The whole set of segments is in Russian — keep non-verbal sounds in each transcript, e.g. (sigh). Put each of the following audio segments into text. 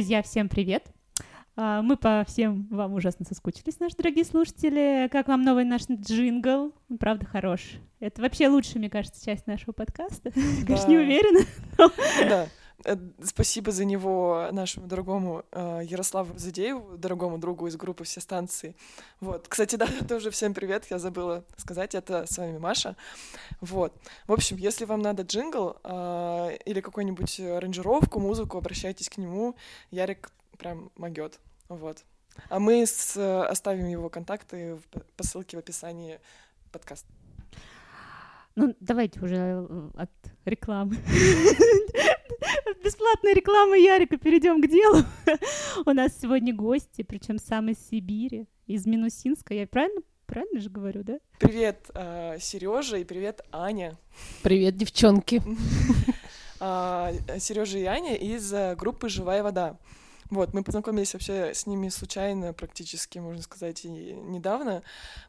друзья, всем привет! А, мы по всем вам ужасно соскучились, наши дорогие слушатели. Как вам новый наш джингл? Правда, хорош. Это вообще лучшая, мне кажется, часть нашего подкаста. Да. Конечно, не уверена. Но... Да. Э, спасибо за него нашему дорогому э, Ярославу Задееву, дорогому другу из группы «Все станции». Вот. Кстати, (laughs) да, тоже всем привет, я забыла сказать, это с вами Маша. Вот. В общем, если вам надо джингл э, или какую-нибудь аранжировку, музыку, обращайтесь к нему. Ярик прям могет. Вот. А мы с, оставим его контакты по ссылке в описании подкаста. Ну, давайте уже э, от рекламы. (laughs) Бесплатная реклама Ярика, перейдем к делу. (laughs) У нас сегодня гости, причем сам из Сибири, из Минусинска. Я правильно Правильно же говорю, да? Привет, э, Сережа и привет, Аня. Привет, девчонки. (laughs) А, Сережа и Аня из э, группы Живая вода. Вот, мы познакомились вообще с ними случайно, практически, можно сказать, и недавно.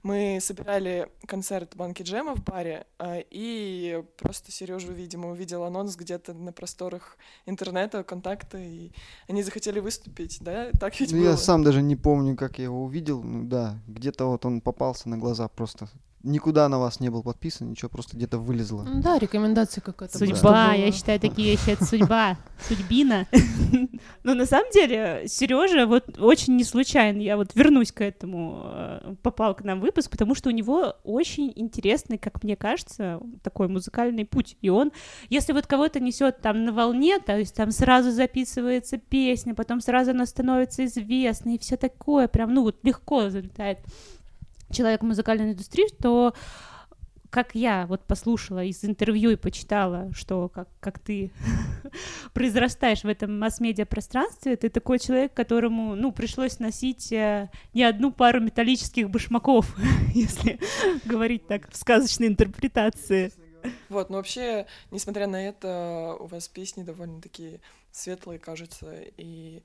Мы собирали концерт Банки Джема в баре, а, и просто Сережу, видимо, увидел анонс где-то на просторах интернета, контакта, и они захотели выступить, да? Так ведь ну, было? Я сам даже не помню, как я его увидел, ну да, где-то вот он попался на глаза просто никуда на вас не был подписан, ничего, просто где-то вылезло. Да, рекомендация какая-то. Судьба, я считаю, такие вещи это судьба, (laughs) судьбина. (laughs) Но на самом деле Сережа вот очень не случайно, я вот вернусь к этому, э, попал к нам в выпуск, потому что у него очень интересный, как мне кажется, такой музыкальный путь. И он, если вот кого-то несет там на волне, то есть там сразу записывается песня, потом сразу она становится известной, и все такое, прям, ну вот легко залетает человек в музыкальной индустрии, что как я вот послушала из интервью и почитала, что как, как ты (laughs) произрастаешь в этом масс-медиа пространстве, ты такой человек, которому, ну, пришлось носить э, не одну пару металлических башмаков, (laughs) если говорить так в сказочной интерпретации. Вот, но вообще, несмотря на это, у вас песни довольно такие светлые, кажется, и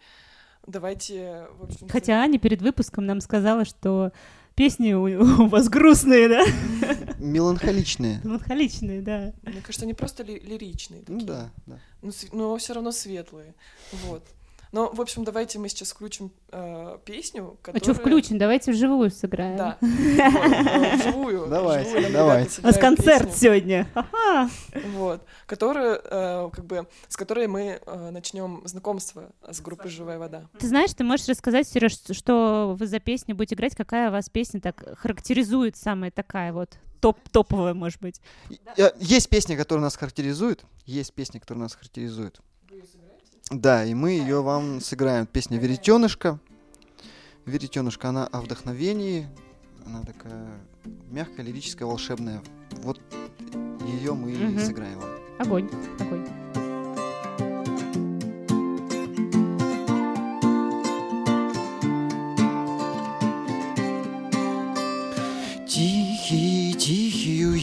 давайте, в общем Хотя Аня перед выпуском нам сказала, что песни у, у вас грустные, да? Меланхоличные. Меланхоличные, да. Мне кажется, они просто ли- лиричные. Ну такие. Ну да, да. Но, но все равно светлые. Вот. Но, в общем, давайте мы сейчас включим э, песню, которая... А что включим? Давайте вживую сыграем. Да, (laughs) э, вживую. Давайте, давайте. У нас концерт сегодня. (laughs) Вот, которую, э, как бы, с которой мы э, начнем знакомство с группой «Живая вода». Ты знаешь, ты можешь рассказать, Сереж, что вы за песню будете играть, какая у вас песня так характеризует самая такая вот топ топовая, может быть? Есть песня, которая нас характеризует, есть песня, которая нас характеризует. Да, и мы ее вам сыграем. Песня «Веретенышка». «Веретенышка», она о вдохновении, она такая мягкая, лирическая, волшебная. Вот ее мы угу. сыграем вам. Огонь, огонь. Тихий,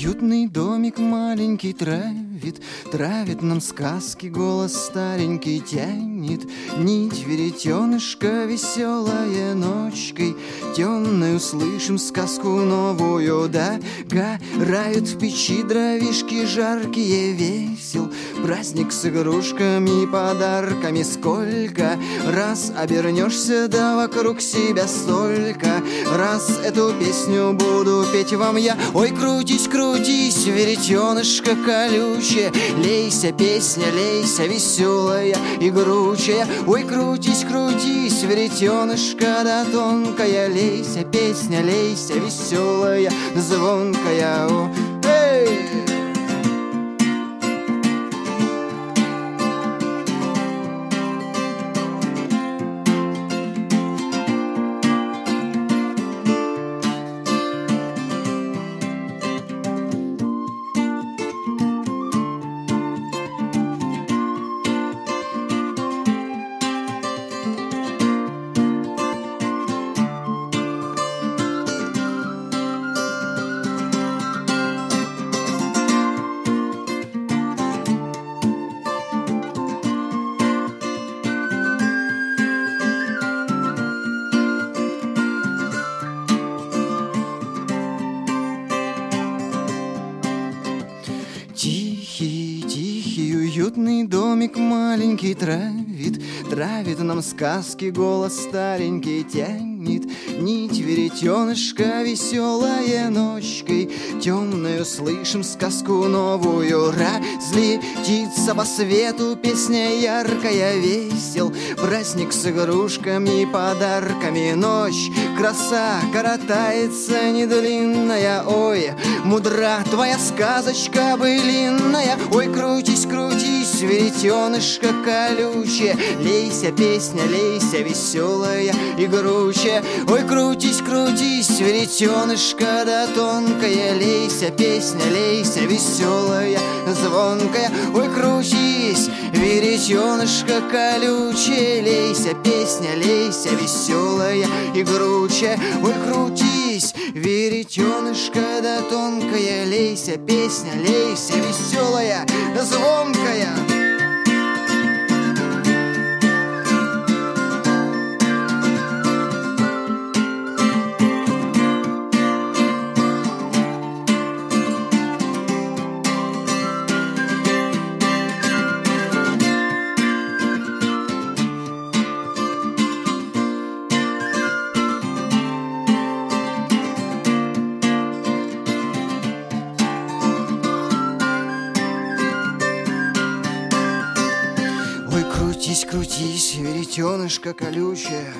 уютный домик маленький травит, Травит нам сказки, голос старенький тянет. Нить веретенышка веселая ночкой Темной услышим сказку новую, да? Горают в печи дровишки жаркие весел Праздник с игрушками подарками. Сколько раз обернешься, да вокруг себя столько Раз. Эту песню буду петь вам я. Ой, крутись, крутись, веретенышка колючая Лейся, песня, лейся, веселая и гручая. Ой, крутись, крутись, веретенышка да тонкая. Лейся, песня, лейся, веселая, звонкая О, эй! Сказки голос старенький тянет, Нить веретенышка веселая ночкой, Темную слышим сказку новую, Разлетится по свету песня яркая весел, Праздник с игрушками подарками, Ночь краса коротается недлинная, Ой, мудра твоя сказочка былинная, Ой, крутись, крутись, веретенышко колючее, Лейся, песня, лейся, веселая и гручая, Ой, крутись, крутись, веретенышко да тонкая, Лейся, песня, лейся, веселая, звонкая, Ой, крутись, веретенышко колючее, Лейся, песня, лейся, веселая и гручая, Ой, крутись, веретенышко да тонкая, Лейся, песня, лейся, веселая, звонкая. Веретенышко колючая,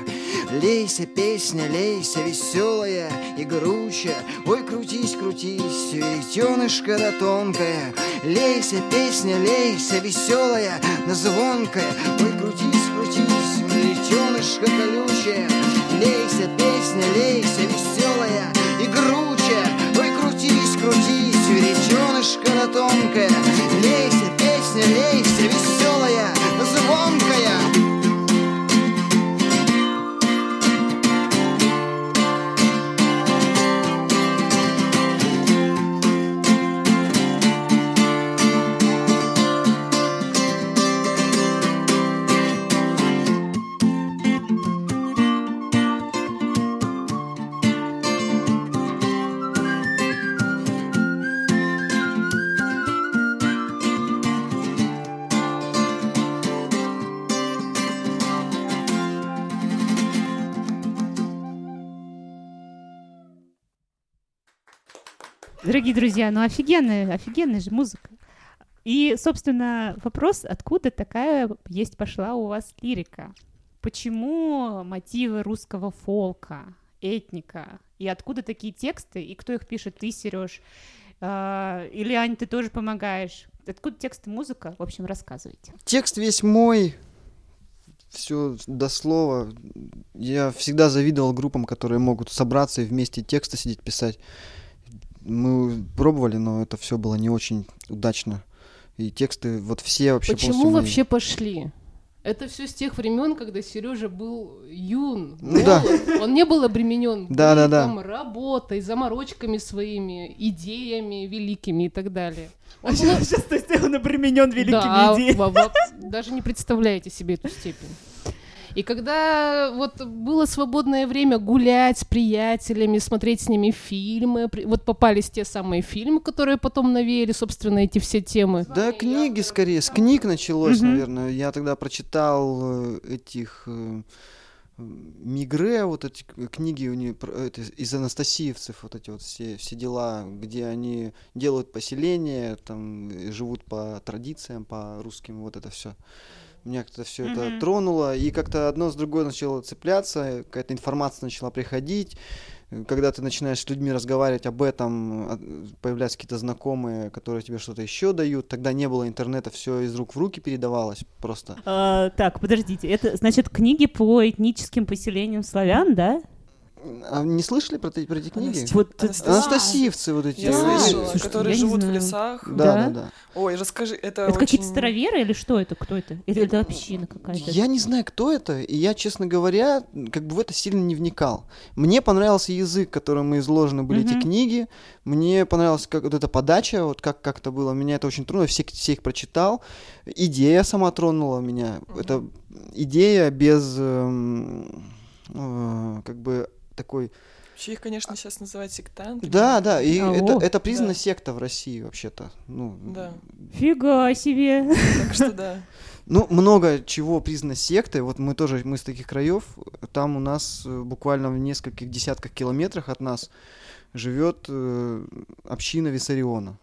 Лейся, песня, лейся, веселая и гручая. Ой, крутись, крутись, веретенышко да тонкая, Лейся, песня, лейся, веселая да звонкая. Ой, крутись, крутись, веретенышко колючая, Лейся, песня, лейся, веселая и гручая. Ой, крутись, крутись, веретенышко да тонкая, Лейся, песня, лейся, друзья, ну офигенная, офигенная же музыка. И, собственно, вопрос, откуда такая есть пошла у вас лирика? Почему мотивы русского фолка, этника? И откуда такие тексты? И кто их пишет? Ты, Сереж? Или, Ань, ты тоже помогаешь? Откуда тексты, музыка? В общем, рассказывайте. Текст весь мой, все до слова. Я всегда завидовал группам, которые могут собраться и вместе тексты сидеть писать. Мы пробовали, но это все было не очень удачно. И тексты вот все вообще Почему мои. вообще пошли? Это все с тех времен, когда Сережа был юн, Ну да. молод. Он не был обременен (laughs) Да, да, да. работой, заморочками своими, идеями великими и так далее. Он был- Сейчас, то есть он обременен Да, во- во- даже не представляете себе эту степень. И когда вот было свободное время гулять с приятелями, смотреть с ними фильмы, вот попались те самые фильмы, которые потом навеяли, собственно, эти все темы. Да, книги скорее. С книг началось, Мгм. наверное. Я тогда прочитал э, этих э, Мигре, вот эти книги у них, это, из анастасиевцев, вот эти вот все, все дела, где они делают поселение, там живут по традициям, по русским, вот это все. Меня как-то все это Мгм. тронуло, и как-то одно с другой начало цепляться, какая-то информация начала приходить. Когда ты начинаешь с людьми разговаривать об этом, появляются какие-то знакомые, которые тебе что-то еще дают. Тогда не было интернета, все из рук в руки передавалось просто. А, так, подождите, это значит книги по этническим поселениям славян, да? А не слышали про, эти- про эти книги? Анасти- Вот Анастасия. Анастасиевцы вот эти. Я Да. слышала, Слушайте, которые я живут в лесах. Да, Да? да. Ой, расскажи, это, Это какие-то очень- староверы или что это? Кто это? Или это община какая-то? Я не знаю, кто это, и я, честно говоря, как бы в это сильно не вникал. Мне понравился язык, которым изложены были эти Мгм. книги. Мне понравилась как вот эта подача, вот как как-то было. Меня это очень трудно, все, все их прочитал. Идея сама тронула меня. Это идея без эм, э, как бы такой Вообще их, конечно, сейчас называют сектантами. Да, да, и Ау. это, это признана Да. секта в России вообще-то. Ну, Да, Фига себе. так что да. (laughs) Ну, много чего признано сектой. Вот мы тоже, мы с таких краев. Там у нас э, буквально в нескольких десятках километрах от нас живет э, община Виссариона.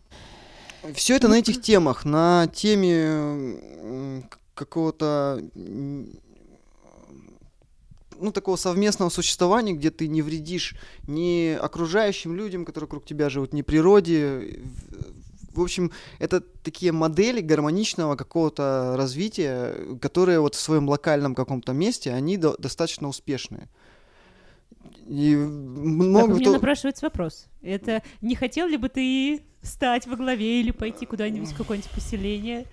Все это на этих темах, на теме какого-то ну, такого совместного существования, где ты не вредишь ни окружающим людям, которые вокруг тебя живут, ни природе. В общем, это такие модели гармоничного какого-то развития, которые вот в своем локальном каком-то месте, они до- достаточно успешные. И Так, много у меня кто- напрашивается вопрос. Это не хотел ли бы ты стать во главе или пойти куда-нибудь в какое-нибудь поселение?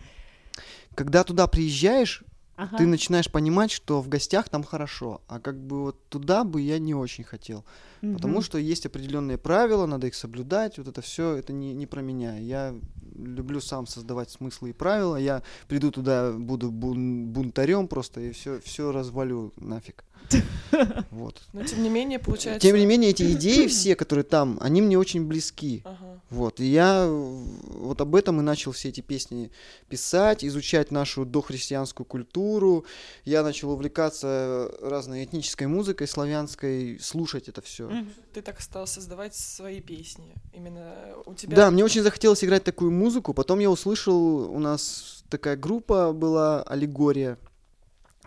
Когда туда приезжаешь, Ага. ты начинаешь понимать, что в гостях там хорошо, а как бы вот туда бы я не очень хотел. Потому Мгм. что есть определенные правила, надо их соблюдать. Вот это все, это не, не про меня. Я люблю сам создавать смыслы и правила. Я приду туда, буду бун- бунтарем просто и все, все развалю нафиг. Вот. (laughs) Но тем не менее, получается... Тем не менее, эти (laughs) идеи все, которые там, они мне очень близки. Ага. Вот, и я вот об этом и начал все эти песни писать, изучать нашу дохристианскую культуру. Я начал увлекаться разной этнической музыкой славянской, слушать это все. Ты так стал создавать свои песни. Именно у тебя... Да, мне очень захотелось играть такую музыку. Потом я услышал, у нас такая группа была «Аллегория»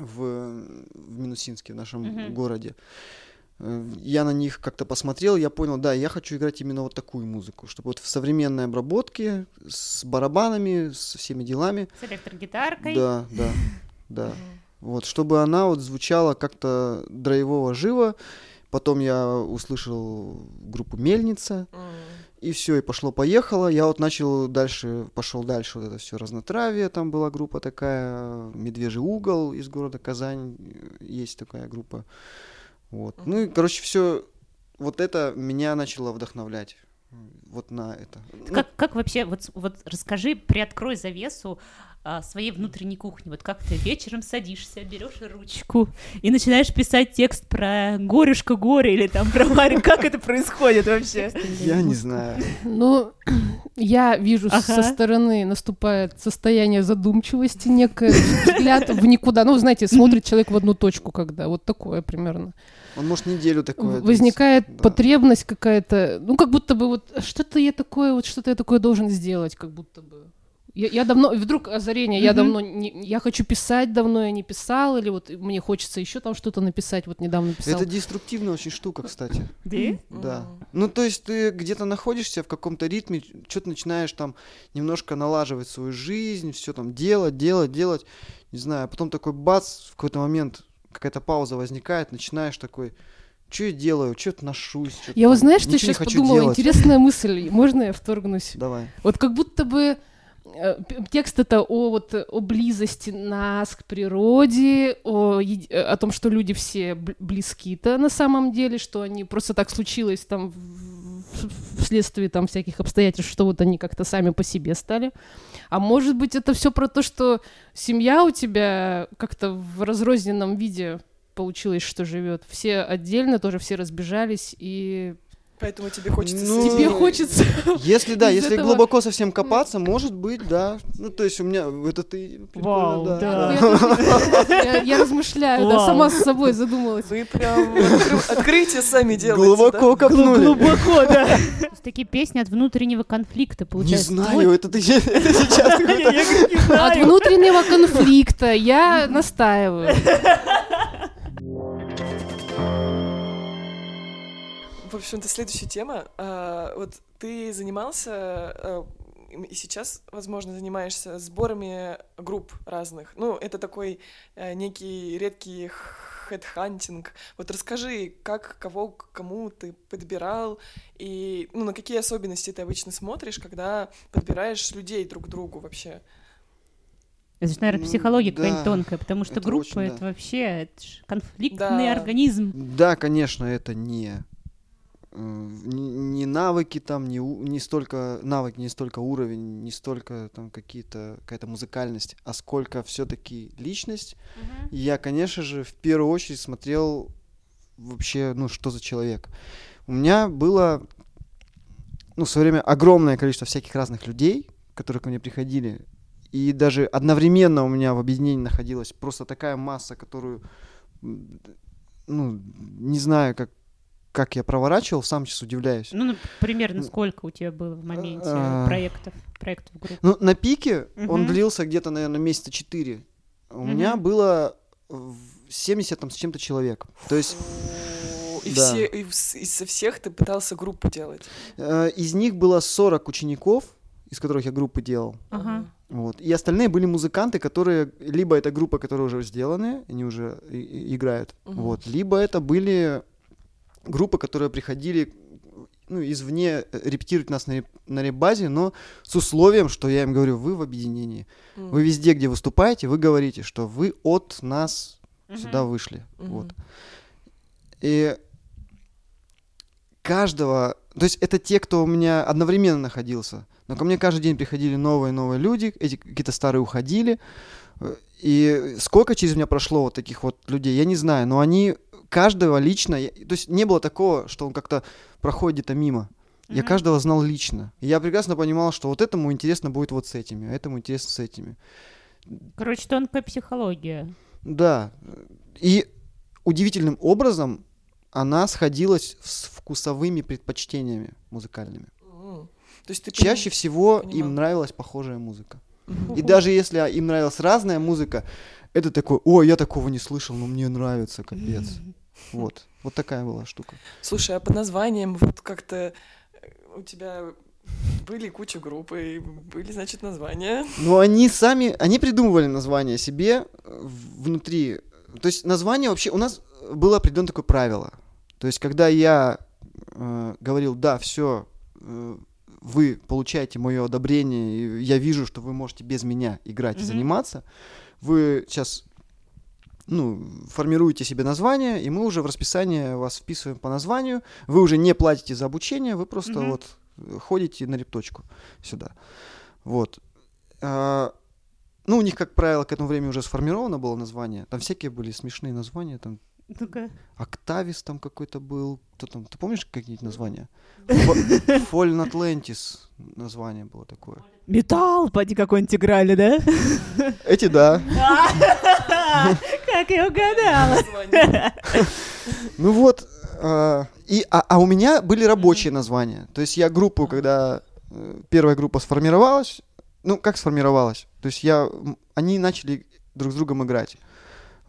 в, в Минусинске, в нашем Мгм. городе. Э, Я на них как-то посмотрел, я понял, да, я хочу играть именно вот такую музыку, чтобы вот в современной обработке, с барабанами, со всеми делами. С электрогитаркой. Да, (laughs) да, да. Вот, чтобы она вот звучала как-то драйвово живо. Потом я услышал группу «Мельница», М. и все, и пошло-поехало. Я вот начал дальше, пошел дальше, вот это все разнотравие, там была группа такая, Медвежий угол из города Казань, э, есть такая группа. Вот. Ну и, короче, все, вот это меня начало вдохновлять. м, Вот на это. Ну, Как, как вообще, вот, вот расскажи, приоткрой завесу а, своей внутренней кухни. Вот как ты вечером садишься, берешь ручку и начинаешь писать текст про горюшка горе или там про Марию. (laughs) Как это происходит вообще? я не знаю. Ну, (clears throat) я вижу Ага. со стороны наступает состояние задумчивости, некое взгляд в никуда. Ну, знаете, смотрит человек в одну точку, когда вот такое примерно. Он может неделю такое. Возникает да. потребность какая-то, ну, как будто бы вот что-то я такое, вот что-то я такое должен сделать, как будто бы. Я, я давно, вдруг озарение, я Мгм. давно, не, я хочу писать, давно я не писал, или вот мне хочется еще там что-то написать, вот недавно писал. Это деструктивная очень штука, кстати. Да? Да. Ну, то есть ты где-то находишься в каком-то ритме, что-то начинаешь там немножко налаживать свою жизнь, все там делать, делать, делать. Не знаю, а потом такой бац, в какой-то момент какая-то пауза возникает, начинаешь такой, что я делаю, что-то ношусь. чё-то Я вот знаешь, что не сейчас подумала? делать». Интересная мысль. Можно я вторгнусь? Давай. Вот как будто бы текст это о вот э, о близости нас к природе, о, э, о том, что люди все бл- близки-то на самом деле, что они просто так случилось там вследствие там всяких обстоятельств, что вот они как-то сами по себе стали. А может быть это все про то, что семья у тебя как-то в разрозненном виде получилось, что живет. Все отдельно, тоже все разбежались, и Поэтому тебе хочется... Ну, тебе хочется (laughs) Если да, если этого- глубоко совсем копаться, может быть, да. Ну, то есть у меня это ты прикольно, Вау, да. Я, тоже- (laughs) я- я размышляю, да, Вау. сама с собой задумалась. Вы прям откры- открытие сами делаете, Глубоко копнули. Глубоко, да. (laughs) То есть такие песни от внутреннего конфликта, Не получается. знаю, это ты сейчас не От внутреннего конфликта я настаиваю. В общем-то, следующая тема. А, вот ты занимался а, и сейчас, возможно, занимаешься сборами групп разных. Ну, это такой э, некий редкий хедхантинг. Вот расскажи, как, кого, к кому ты подбирал, и ну, на какие особенности ты обычно смотришь, когда подбираешь людей друг к другу вообще. Это же, наверное, Ну, психология да, какая-нибудь тонкая, потому что это группа очень, это да. вообще это конфликтный Да. организм. Да, конечно, это не э, не, навыки там, не, не столько навыки, не столько уровень, не столько там какие-то какая-то музыкальность, а сколько все-таки личность. И я, конечно же, в первую очередь смотрел вообще, ну, что за человек. у меня было, ну, в свое время огромное количество всяких разных людей, которые ко мне приходили. И даже одновременно у меня в объединении находилась просто такая масса, которую, ну, не знаю, как, как я проворачивал, сам сейчас удивляюсь. Ну, ну, примерно сколько у тебя было в моменте А. проектов, проектов группы? Ну, на пике он длился где-то, наверное, месяца четыре. У меня было в 70 там с чем-то человек. То есть И, Да. все, и со всех ты пытался группу делать. э, из них было 40 учеников, из которых я группы делал. Ага. Вот. И остальные были музыканты, которые... Либо это группа, которые уже сделаны, они уже играют. Мгм. Вот. Либо это были группы, которые приходили ну, извне э, репетировать нас на, реп- на реп-базе, но с условием, что я им говорю, вы в объединении. М. Вы везде, где выступаете, вы говорите, что вы от нас сюда Мгм. вышли. Мгм. Вот. И каждого... То есть это те, кто у меня одновременно находился. Но ко мне каждый день приходили новые новые люди, эти какие-то старые уходили. Э, И сколько через меня прошло вот таких вот людей, я не знаю, но они каждого лично... я- То есть не было такого, что он как-то проходит где-то мимо. Я Мгм. каждого знал лично. И я прекрасно понимал, что вот этому интересно будет вот с этими, а этому интересно с этими. Короче, тонкая психология. Да. И удивительным образом она сходилась с вкусовыми предпочтениями музыкальными. М. То есть ты Чаще всего понимаю. им нравилась похожая музыка. Мгм. И даже если им нравилась разная музыка, это такой, о, я такого не слышал, но мне нравится, капец. (laughs) Вот. Вот такая была штука. Слушай, а по названиям вот как-то э, у тебя были куча групп, и были, значит, названия. Но они сами, они придумывали название себе э, внутри. То есть название вообще, у нас было определенное такое правило. То есть когда я э, говорил, да, все, вы получаете мое одобрение, и я вижу, что вы можете без меня играть и Мгм. заниматься, вы сейчас ну, формируете себе название, и мы уже в расписание вас вписываем по названию. Вы уже не платите за обучение, вы просто Мгм. вот э, ходите на репточку сюда. Вот. А, ну, у них, как правило, к этому времени уже сформировано было название. Там всякие были смешные названия. Там Ну-ка. Октавис там какой-то был. Кто там? Ты помнишь какие-нибудь названия? (laughs) Фо- Фоллен Атлантис название было такое. Металл, поди какой-нибудь играли, да? Эти да. Как я угадала. Ну вот. а, и, а, а у меня были рабочие названия. То есть я группу, когда э, первая группа сформировалась, ну как сформировалась? То есть я, они начали друг с другом играть.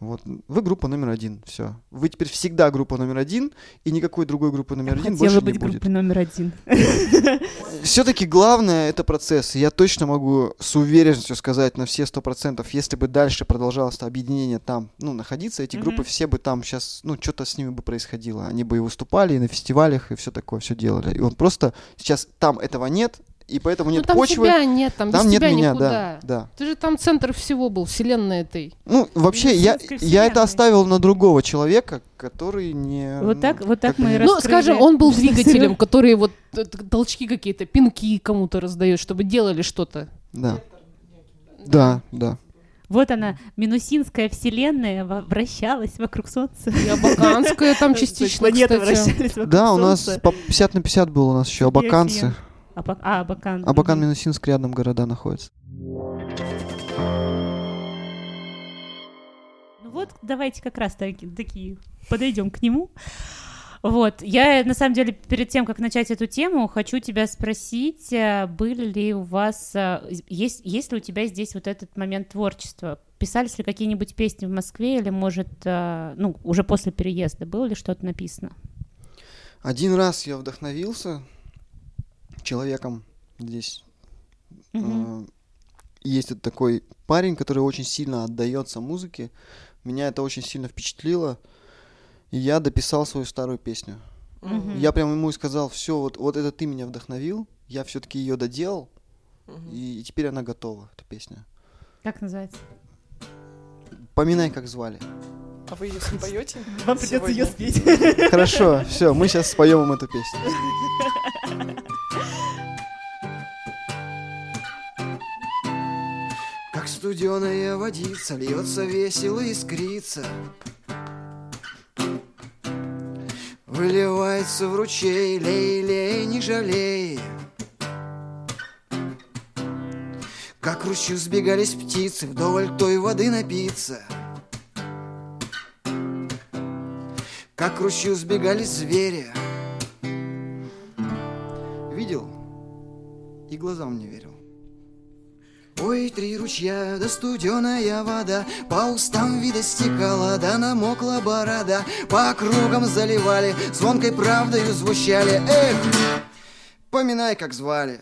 Вот. Вы группа номер один. Все. Вы теперь всегда группа номер один, и никакой другой группы номер один Хотела больше быть не будет. группой номер один. (laughs) Все-таки главное это процесс. Я точно могу с уверенностью сказать на все сто процентов, если бы дальше продолжалось это объединение там, ну, находиться, эти группы все бы там сейчас, ну, что-то с ними бы происходило. Они бы и выступали, и на фестивалях, и все такое, все делали. И он просто сейчас там этого нет, и поэтому Ну нет там почвы, тебя нет, там, там без нет тебя меня, никуда. да, да. Ты же там центр всего был, вселенной этой. Ну, вообще, я, Медицинской я это вселенной. оставил на другого человека, который не... Вот так- ну, вот так мы и Ну, скажем, он был двигателем, который вот т- толчки какие-то, пинки кому-то раздает, чтобы делали что-то. Да. Да, да. Вот она, минусинская вселенная вращалась вокруг Солнца. И Абаканская там (laughs) частично, Планеты кстати. вращались вокруг Да, у нас Солнца. по 50 на 50 был у нас еще абаканцы. Себе. Аба- А, Абакан. Абакан, мгм. Минусинск рядом города находятся. Ну вот, давайте как раз таки, такие подойдем к нему. Вот, я на самом деле перед тем, как начать эту тему, хочу тебя спросить, э, были ли у вас, э, есть, есть ли у тебя здесь вот этот момент творчества? Писались ли какие-нибудь песни в Москве или, может, э, ну, уже после переезда, было ли что-то написано? Один раз я вдохновился человеком здесь. Э, Есть вот такой парень, который очень сильно отдается музыке. Меня это очень сильно впечатлило. И я дописал свою старую песню. Мгм. Я прям ему и сказал, все, вот, вот это ты меня вдохновил, я все-таки ее доделал, Мгм. и, и теперь она готова, эта песня. Как называется? Поминай, как звали. А вы ее споете? Вам придется ее спеть. Хорошо, все, мы сейчас споем им эту песню. (laughs) Как студеная водица льется весело искрится выливается в ручей, лей, лей, не жалей. Как ручью сбегались птицы, вдоволь той воды напиться. Как ручью сбегались звери. Видел и глазам не верил. Ой, три ручья, да студеная вода По устам вида стекала, да намокла борода По кругам заливали, звонкой правдою звучали Эх, поминай, как звали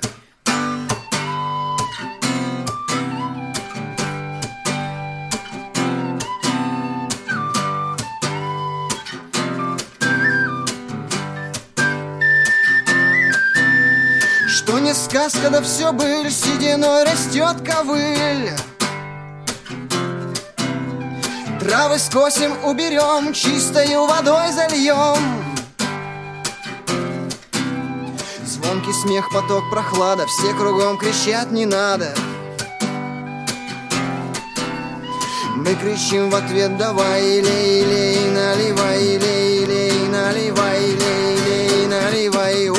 сказка, да все быль, сединой растет ковыль. Травы скосим, уберем, чистою водой зальем. Звонкий смех, поток, прохлада, все кругом кричат не надо. Мы кричим в ответ, давай, лей, лей, наливай, лей, лей, наливай, лей, лей, наливай.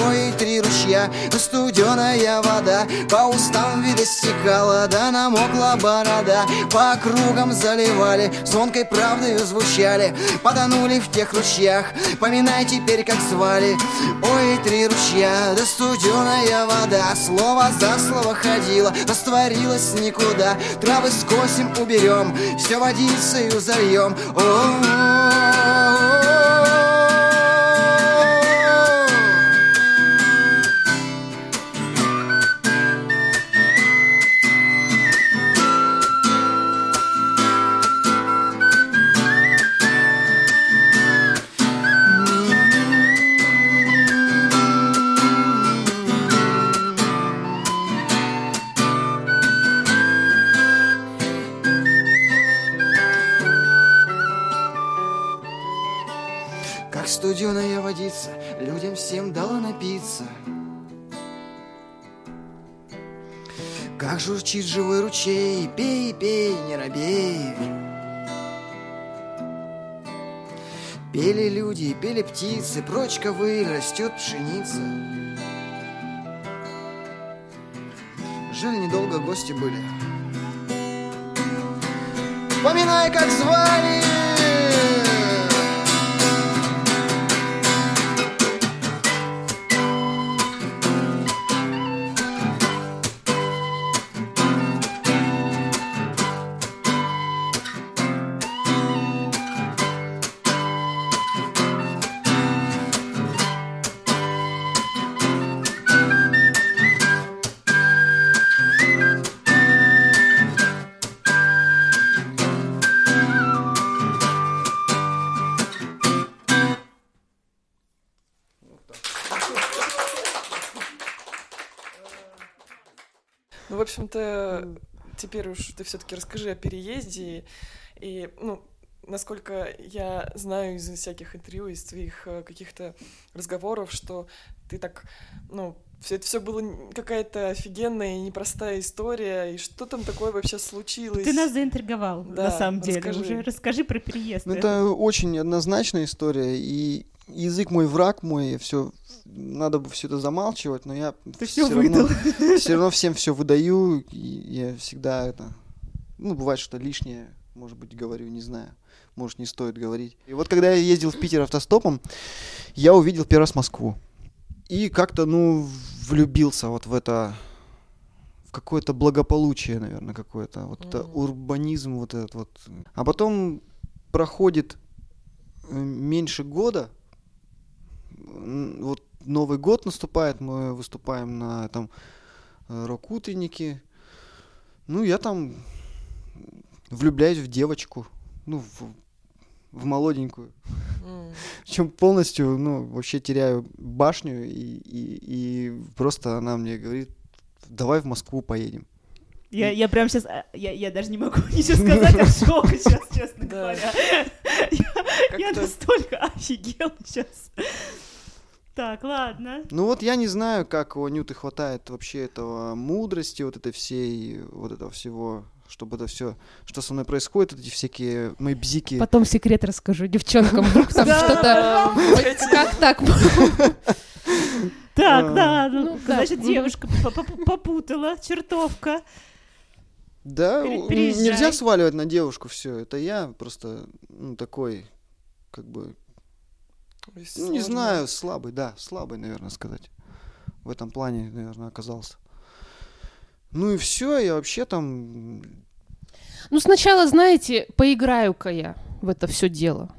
Ручья, да студеная вода По устам вида стекала, да намокла борода. По кругам заливали, звонкой правдою звучали Потонули в тех ручьях, поминай теперь, как звали Ой, три ручья, да студеная вода Слово за слово ходила, растворилась никуда. Травы скосим, уберем, все водицею зальем О-о-о-о. Как всем дала напиться. Как журчит живой ручей, пей, пей, не робей. Пели люди, пели птицы, прочь ковыль, растет пшеница. Жаль, недолго гости были. Поминай, как звали! Общем-то, теперь уж ты все-таки расскажи о переезде. И, ну, насколько я знаю из всяких интервью, из твоих э, каких-то разговоров, что ты так, ну, все это все было какая-то офигенная и непростая история. И что там такое вообще случилось? Ты нас заинтриговал, Да, на самом деле. расскажи. Уже расскажи про переезд. Ну, это очень однозначная история, и язык мой враг мой, все надо бы все это замалчивать, но я Ты все всё равно, (laughs) все равно всем все выдаю, и я всегда это, ну бывает что лишнее, может быть говорю, не знаю, может не стоит говорить. И вот когда я ездил в Питер автостопом, я увидел первый раз Москву и как-то ну влюбился вот в это в какое-то благополучие, наверное, какое-то вот это Мгм. урбанизм вот этот вот. А потом проходит э, меньше года, вот Новый год наступает, мы выступаем на там э, рок-утреннике. Ну, я там влюбляюсь в девочку, ну, в, в молоденькую. М. Причем полностью, ну, вообще теряю башню, и, и, и просто она мне говорит, давай в Москву поедем. Я, я прям сейчас, я, я даже не могу (laughs) ничего сказать, я в шоке сейчас, честно говоря. (laughs) Я, настолько офигела сейчас. Так, ладно. Ну вот я не знаю, как у Анюты хватает вообще этого мудрости, вот этой всей, вот этого всего, чтобы это все, что со мной происходит, эти всякие мои бзики. Потом секрет расскажу девчонкам, вдруг там Да. что-то... Как так? Так, А. да, ну, Ну, да. значит, Мгм. девушка по- по- попутала, чертовка. Да, нельзя сваливать на девушку все. Это я просто ну, такой, как бы, Ну не знаю, слабый, да, слабый, наверное, сказать. В этом плане, наверное, оказался. Ну и все, я вообще там Ну, сначала, знаете, поиграю-ка я в это все дело.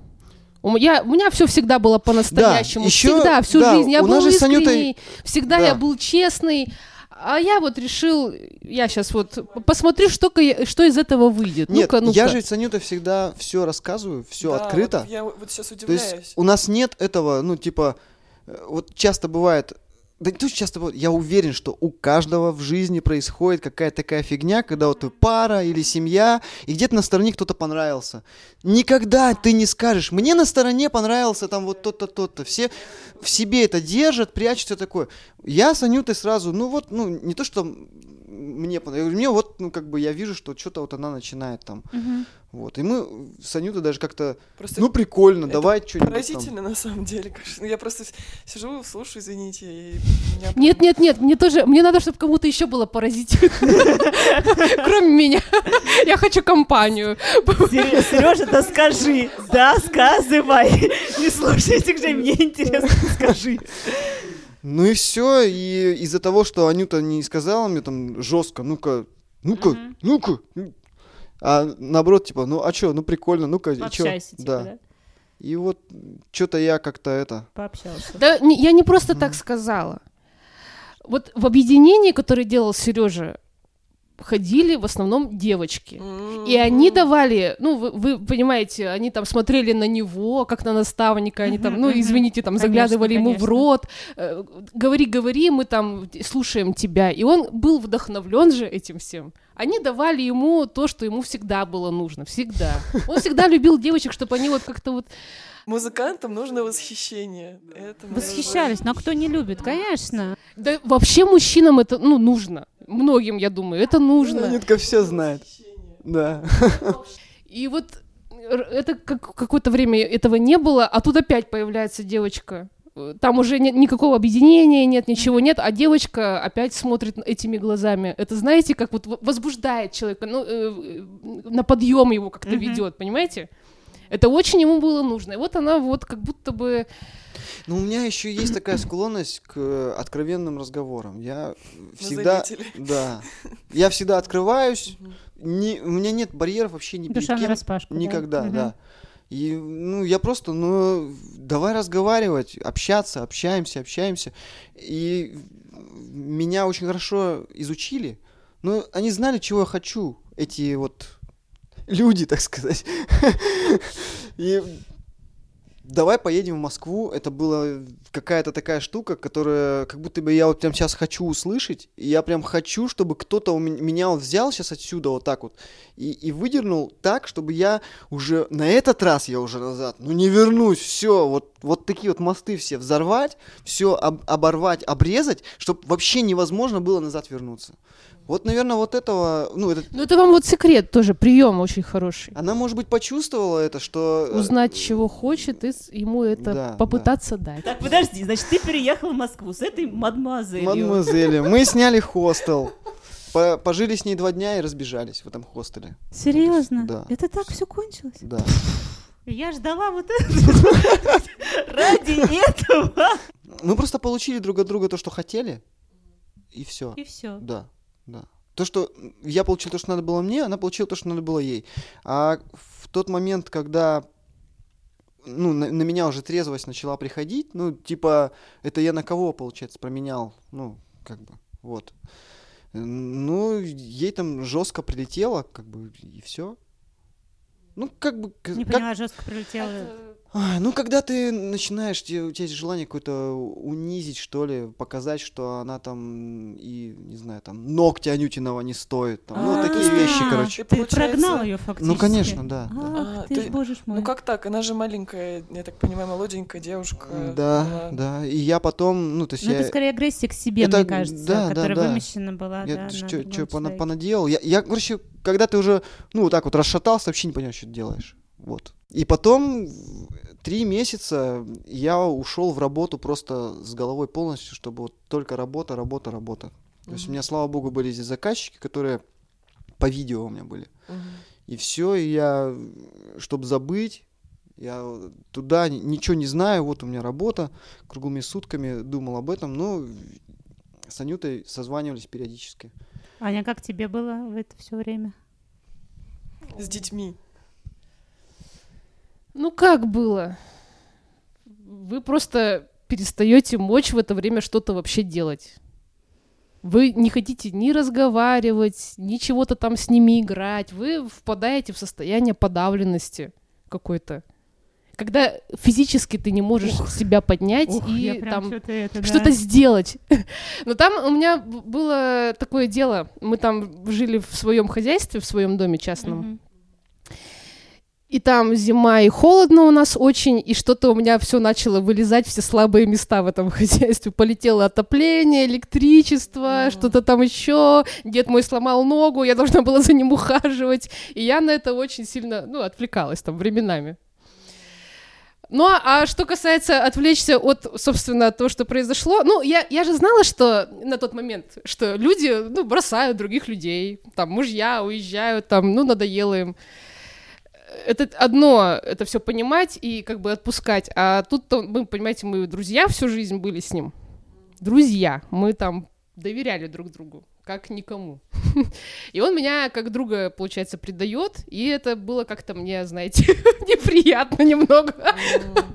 У меня, у меня все всегда было по-настоящему. ещё, всегда, всю да, жизнь. Я у нас был же с Анютой- искренний, всегда Да. я был честный. А я вот решил, я сейчас вот посмотрю, что, что из этого выйдет. Нет, ну-ка, ну-ка. я же с Анютой всегда все рассказываю, все Да, открыто. вот я вот сейчас То есть удивляюсь. у нас нет этого, ну, типа, э, вот часто бывает, да не то, что часто бывает, я уверен, что у каждого в жизни происходит какая-то такая фигня, когда вот вы пара или семья, и где-то на стороне кто-то понравился. Никогда ты не скажешь, мне на стороне понравился там вот то-то, то-то. Все в себе это держат, прячут все такое. Я с Анютой сразу, ну вот, ну, не то, что мне понравилось, мне вот, ну, как бы я вижу, что что-то вот она начинает там, вот. И мы с Анютой даже как-то, Просто ну, прикольно, это давай что-нибудь там. поразительно на самом деле, конечно. Я просто сижу, слушаю, извините, и меня Нет, нет, нет, мне тоже, мне надо, чтобы кому-то еще было поразительно. (laughs) Кроме меня. Я хочу компанию. Сережа, да скажи, да, сказывай. Не слушай этих же, мне интересно, скажи. Ну и все, и из-за того, что Анюта не сказала мне там жестко, ну-ка, ну-ка, Мгм. ну-ка, ну». а наоборот, типа, ну а чё, ну прикольно, ну-ка, и чё? Пообщайся, типа, да. да? И вот что-то я как-то это... Пообщался. Да, не- я не просто так сказала. Вот в объединении, которое делал Сережа, ходили в основном девочки. М, И они давали, ну, вы, вы понимаете, они там смотрели на него, как на наставника, они там, ну, извините, там Конечно, заглядывали ему в конечно. рот, э, говори, говори, мы там слушаем тебя. И он был вдохновлен же этим всем. Они давали ему то, что ему всегда было нужно, всегда. Он всегда любил девочек, чтобы они вот как-то вот... Музыкантам нужно восхищение. Это Восхищались, но кто не любит, конечно. Да вообще мужчинам это, ну, нужно. Многим, я думаю, это нужно. Анютка все знает. Да. (laughs) И вот это как, какое-то время этого не было, а тут опять появляется девочка. Там уже нет никакого объединения, нет ничего нет, а девочка опять смотрит этими глазами. Это знаете, как вот возбуждает человека, ну, э, на подъем его как-то Мгм. ведет, понимаете? Это очень ему было нужно. И вот она вот как будто бы... Но у меня еще есть такая склонность к откровенным разговорам. Я всегда... Да. Я всегда открываюсь. Не, у меня нет барьеров вообще ни перед Душа кем. нараспашку. да? Никогда, Мгм. да. И, ну, я просто, ну, давай разговаривать, общаться, общаемся, общаемся. И меня очень хорошо изучили. Ну, они знали, чего я хочу, эти вот люди, так сказать. (laughs) И давай поедем в Москву. Это была какая-то такая штука, которая как будто бы я вот прям сейчас хочу услышать. И я прям хочу, чтобы кто-то у ме- меня вот взял сейчас отсюда вот так вот и, и выдернул так, чтобы я уже на этот раз я уже назад, ну не вернусь, все, вот, вот такие вот мосты все взорвать, все оборвать, обрезать, чтобы вообще невозможно было назад вернуться. Вот, наверное, вот этого, ну, это, Ну это вам вот секрет тоже, прием очень хороший. она, может быть, почувствовала это, что... э, Узнать, чего хочет, и ему это Да, попытаться дать. Так, подожди, значит, ты переехал в Москву с этой мадемуазелью. Мадемуазели, мы сняли хостел, по- пожили с ней два дня и разбежались в этом хостеле. Серьезно? Да. Это так все кончилось? Да. Я ждала вот это. (laughs) Ради этого. Мы просто получили друг от друга то, что хотели, и все. И все. Да, да. То, что я получил то, что надо было мне, она получила то, что надо было ей. А в тот момент, когда ну, на, на меня уже трезвость начала приходить, ну, типа, это я на кого, получается, променял, ну, как бы, вот. Ну, ей там жестко прилетело, как бы, и все. Ну, как бы, Не как- поняла, жестко прилетела. Ай, ну, когда ты начинаешь, те- у тебя есть желание какое-то унизить, что ли, показать, что она там и, не знаю, там, ногти Анютиного не стоит. Там, ну, А, такие вещи, короче. Ты прогнал ее фактически. Ну, конечно, да. Ах, А, ты боже ж мой. Ну как так? Она же маленькая, я так понимаю, молоденькая девушка. Да, да. И я потом, ну, то есть Ну, я... это скорее агрессия к себе, мне кажется, которая вымещена была, Я да, что понаделал. Я, короче, когда ты уже, ну, вот так вот расшатался, вообще не понял, что ты делаешь. Вот. И потом три месяца я ушел в работу просто с головой полностью, чтобы вот только работа, работа, работа. То есть у меня, слава богу, были здесь заказчики, которые по видео у меня были. Мгм. И все, и я, чтобы забыть, я туда ни- ничего не знаю, вот у меня работа, круглыми сутками думал об этом, но с Анютой созванивались периодически. Аня, как тебе было в это все время? С детьми. Ну как было? Вы просто перестаете мочь в это время что-то вообще делать. Вы не хотите ни разговаривать, ни чего-то там с ними играть. Вы впадаете в состояние подавленности какой-то. Когда физически ты не можешь себя поднять Ух, и там что-то это, да. что-то сделать. (laughs) Но там у меня было такое дело. Мы там жили в своем хозяйстве, в своем доме частном. Мгм. И там зима и холодно у нас очень, и что-то у меня все начало вылезать, все слабые места в этом (laughs) хозяйстве. Полетело отопление, электричество, что-то там еще. Дед мой сломал ногу, я должна была за ним ухаживать. И я на это очень сильно, ну, отвлекалась там временами. Ну, а, а что касается отвлечься от, собственно, того, что произошло, ну, я, я же знала, что на тот момент, что люди, ну, бросают других людей, там, мужья уезжают, там, ну, надоело им это одно, это все понимать и как бы отпускать. А тут мы, понимаете, мы друзья всю жизнь были с ним. Друзья. Мы там доверяли друг другу, как никому. (laughs) И он меня как друга, получается, предает, и это было как-то мне, знаете, (laughs) неприятно немного.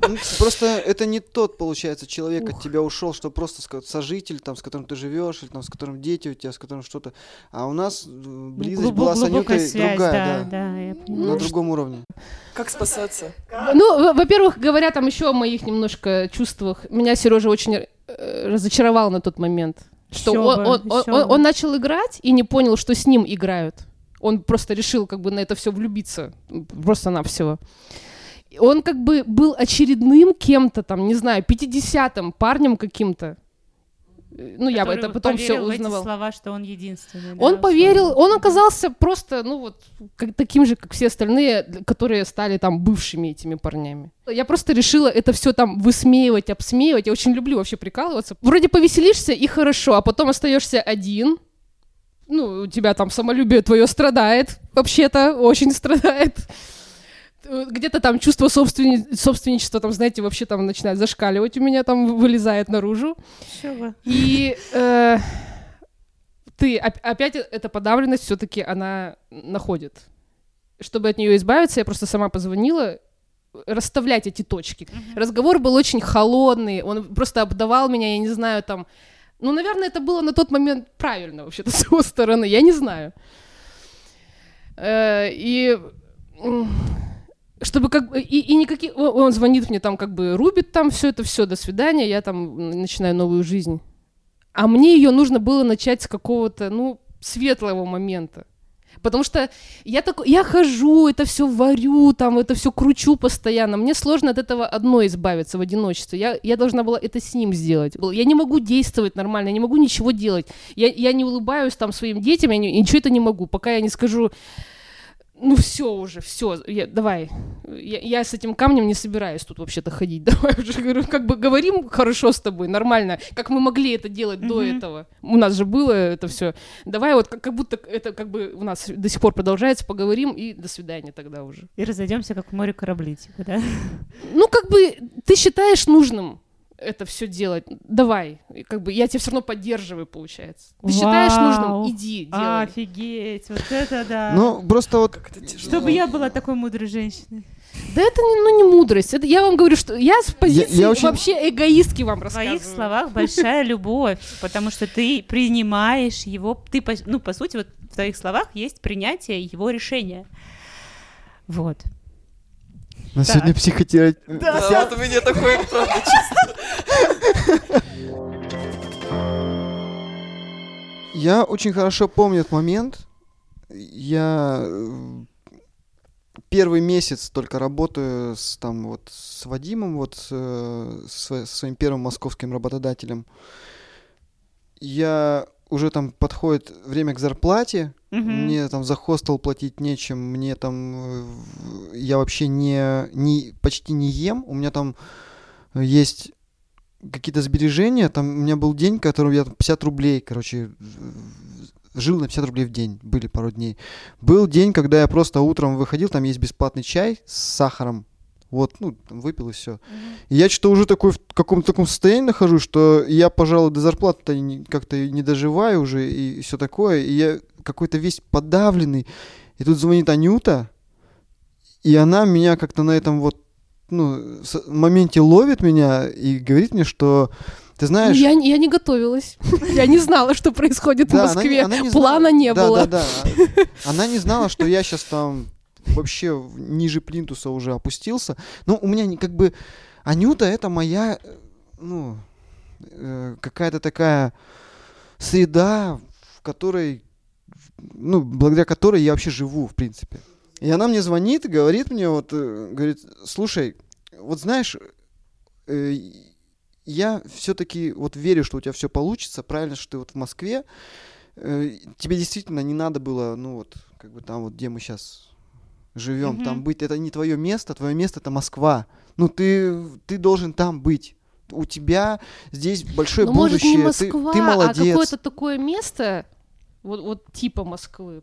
Ну, Просто это не тот, получается, человек от тебя ушел, что просто сожитель, там, с которым ты живешь, или там, с которым дети у тебя, с которым что-то. А у нас близость Глубо- была с Анютой связь, другая, да, да, да, я на другом уровне. Как спасаться? Ну, во- во-первых, говоря там еще о моих немножко чувствах, меня Сережа очень э, разочаровал на тот момент. Что он, бы, он- он- он- он начал играть и не понял, что с ним играют. Он просто решил как бы на это все влюбиться. Просто-навсего. Он как бы был очередным кем-то там, не знаю, 50-м парнем каким-то. Ну, я бы это потом все поверил в эти узнавал. слова, что он единственный. да, Он поверил, он оказался просто, ну вот, как, таким же, как все остальные, которые стали там бывшими этими парнями. Я просто решила это все там высмеивать, обсмеивать. Я очень люблю вообще прикалываться. Вроде повеселишься и хорошо, а потом остаешься один. Ну, у тебя там самолюбие твое страдает, вообще-то, очень страдает. Э, Где-то там чувство собственни- собственничества, там, знаете, вообще там начинает зашкаливать у меня, там вылезает наружу. И э, ты оп- опять э- эта подавленность все-таки она находит. Чтобы от нее избавиться, я просто сама позвонила расставлять эти точки. Разговор был очень холодный, он просто обдавал меня, я не знаю, там... Ну, наверное, это было на тот момент правильно вообще-то с его стороны, я не знаю. Э, и чтобы как и, и никаких он, он звонит мне там как бы рубит там все это все до свидания я там начинаю новую жизнь. А мне ее нужно было начать с какого-то ну светлого момента. Потому что я такой я хожу это все варю там это все кручу постоянно. Мне сложно от этого одной избавиться в одиночестве. Я я должна была это с ним сделать. Я не могу действовать нормально я не могу ничего делать. Я я не улыбаюсь там своим детям я не- ничего это не могу. Пока я не скажу ну все уже, все, давай. Я, я с этим камнем не собираюсь тут вообще-то ходить. (laughs) Давай уже говорю, как бы говорим хорошо с тобой, нормально, как мы могли это делать до Мгм. этого. У нас же было это все. Давай вот как, как будто это как бы у нас до сих пор продолжается, поговорим и до свидания тогда уже. И разойдемся, как в море корабли, типа, да? Ну как бы ты считаешь нужным это все делать, давай, как бы я тебя все равно поддерживаю, получается. Ты считаешь Вау. нужным, иди, делай. Офигеть, вот это да. Ну, просто вот. Чтобы я была такой мудрой женщиной. Да это не, ну, не мудрость. Это я вам говорю, что я с позиции я очень- вообще эгоистки вам В рассказываю. твоих словах большая любовь, потому что ты принимаешь его, ты, ну, по сути, вот в твоих словах есть принятие его решения. Вот. На Так. сегодня психотерапия. Да, вот у меня такое, правда, чувство. Я очень хорошо помню этот момент. Я э, первый месяц только работаю с, там, вот, с Вадимом, вот, с, э, со своим первым московским работодателем. Я уже там подходит время к зарплате, Мгм. мне там за хостел платить нечем, мне там э, я вообще не, не почти не ем, у меня там э, есть какие-то сбережения, там у меня был день, который я там 50 рублей, короче, жил на 50 рублей в день, были пару дней. Был день, когда я просто утром выходил, там есть бесплатный чай с сахаром, вот, ну, там выпил и все. И я что-то уже такой в каком-то таком состоянии нахожусь, что я, пожалуй, до зарплаты как-то не доживаю уже и все такое. И я какой-то весь подавленный. И тут звонит Анюта, и она меня как-то на этом вот ну, моменте ловит меня и говорит мне, что ты Ну, знаешь... Я, я не готовилась. (laughs) Я не знала, что происходит в Москве. не Плана не Да, было. Да, да. (laughs) Она не знала, что я сейчас там вообще ниже плинтуса уже опустился. Ну, у меня не- как бы... Анюта — это моя, ну, э, какая-то такая среда, в которой, ну, благодаря которой я вообще живу, в принципе. И она мне звонит и говорит мне, вот, э, говорит, слушай, вот знаешь, э, я все-таки вот верю, что у тебя все получится, правильно, что ты вот в Москве, тебе действительно не надо было, ну вот, как бы там вот, где мы сейчас живем, Мгм. там быть, это не твое место, твое место это Москва. Ну ты, ты должен там быть. У тебя здесь большое Ну, может, будущее, не ты- Москва, ты, а молодец. какое-то такое место, вот, вот типа Москвы.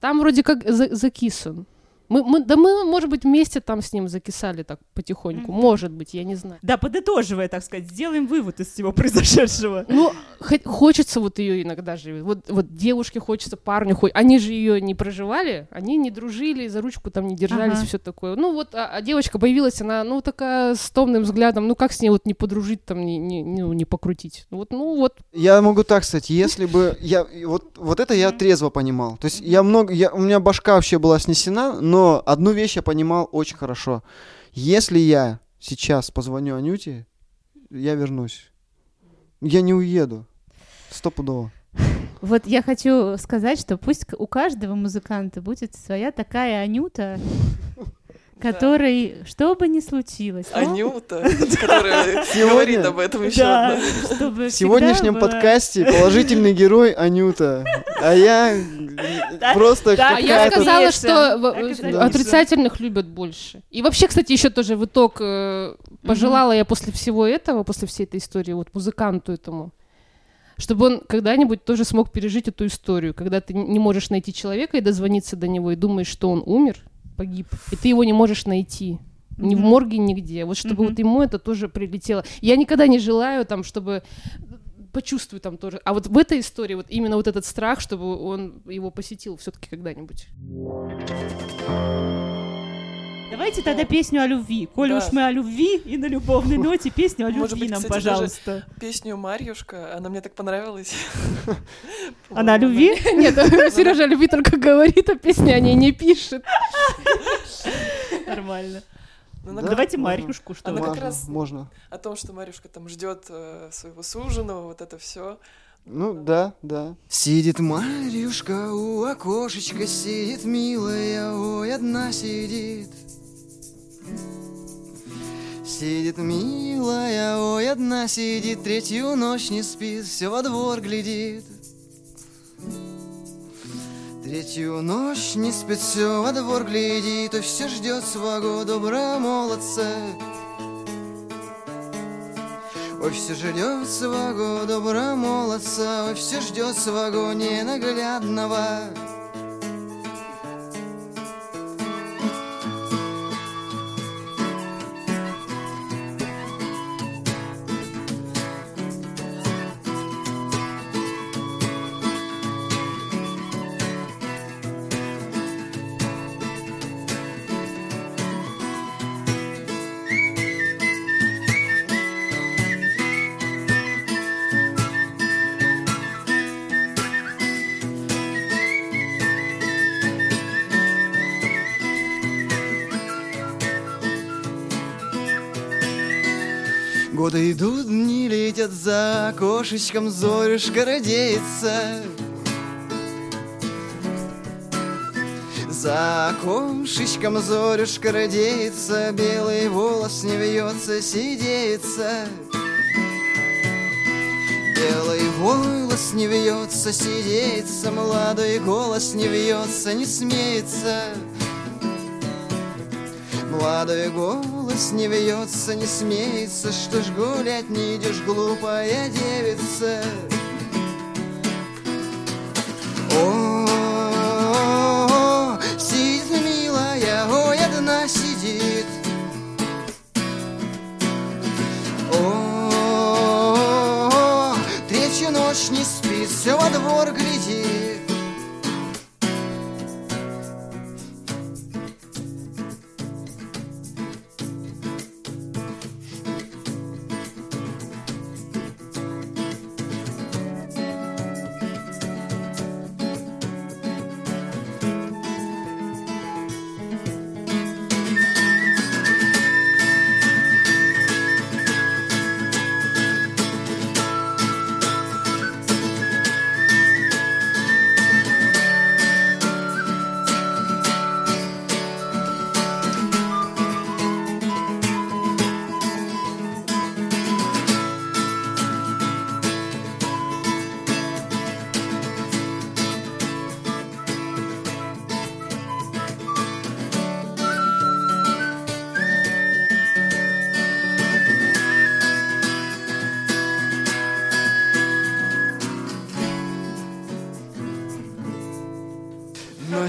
Там вроде как за- закисан. Мы, мы, да мы, может быть, вместе там с ним закисали так потихоньку. Мгм. Может быть, я не знаю. Да, подытоживая, так сказать, сделаем вывод из всего произошедшего. Ну, хо- хочется вот ее иногда же. Вот, вот девушке хочется, парню хочется. Они же ее не проживали, они не дружили, за ручку там не держались, Ага. все такое. Ну вот, а, а девочка появилась, она, ну, такая с томным взглядом, ну, как с ней вот не подружить там, не, не, ну, не покрутить. Ну вот, ну вот, Я могу так сказать, если бы я вот вот это я трезво понимал. То есть я много, я, у меня башка вообще была снесена, но одну вещь я понимал очень хорошо. Если я сейчас позвоню Анюте, я вернусь. Я не уеду. Стопудово. Вот я хочу сказать, что пусть у каждого музыканта будет своя такая Анюта, которой, что бы ни случилось, Анюта, которая Сегодня- говорит об этом еще да, одна. чтобы В сегодняшнем подкасте положительный герой Анюта, а я Да, просто да, А я сказала, что отрицательных любят больше. И вообще, кстати, еще тоже в итог э, пожелала я после всего этого, после всей этой истории, вот музыканту этому, чтобы он когда-нибудь тоже смог пережить эту историю, когда ты не можешь найти человека и дозвониться до него, и думаешь, что он умер, погиб, и ты его не можешь найти. Ни в морге, нигде. Вот чтобы вот ему это тоже прилетело. Я никогда не желаю там, чтобы почувствую там тоже. А вот в этой истории вот именно вот этот страх, чтобы он его посетил все-таки когда-нибудь. Давайте тогда песню о любви. Коли Да. уж мы о любви и на любовной ноте, песню о Может любви быть, нам, кстати, пожалуйста. Песню Марьюшка, она мне так понравилась. (laughs) Она о любви? Нет, (laughs) (laughs) Сережа о любви только говорит, а песни о ней не пишет. Нормально. Ну, она Да, Давайте можно. Марьюшку, что Она вы. как Можно, раз- можно. О том, что Марьюшка там ждет э, своего суженого, вот это все. Ну да, да. Сидит Марьюшка у окошечка, сидит милая, ой, одна сидит. Сидит милая, ой, одна сидит, третью ночь не спит, все во двор глядит. Третью ночь не спит, все во двор глядит, и все ждет своего доброго молодца. Ой, все ждет своего доброго молодца, ой, все ждет своего ненаглядного. Годы идут, дни летят за окошечком, зорюшка родеется. За окошечком зорюшка родеется, Белый волос не вьется, сидеется. Белый волос не вьется, сидеется, Молодой голос не вьется, не смеется. Молодой голос не вьется, не смеется, Что ж гулять не идешь, глупая девица?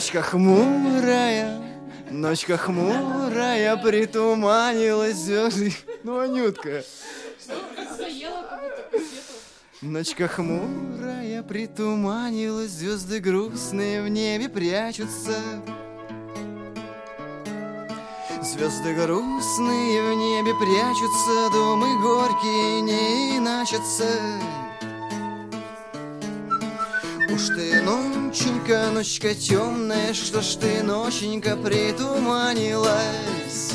Ночка хмурая, ночка хмурая, притуманилась звезды. Ну, Анютка. Ночка хмурая, притуманилась, звезды грустные в небе прячутся. Звезды грустные в небе прячутся, думы горькие не иначатся. Уж ты, ноченька, ночка темная, что ж ты, ноченька, притуманилась?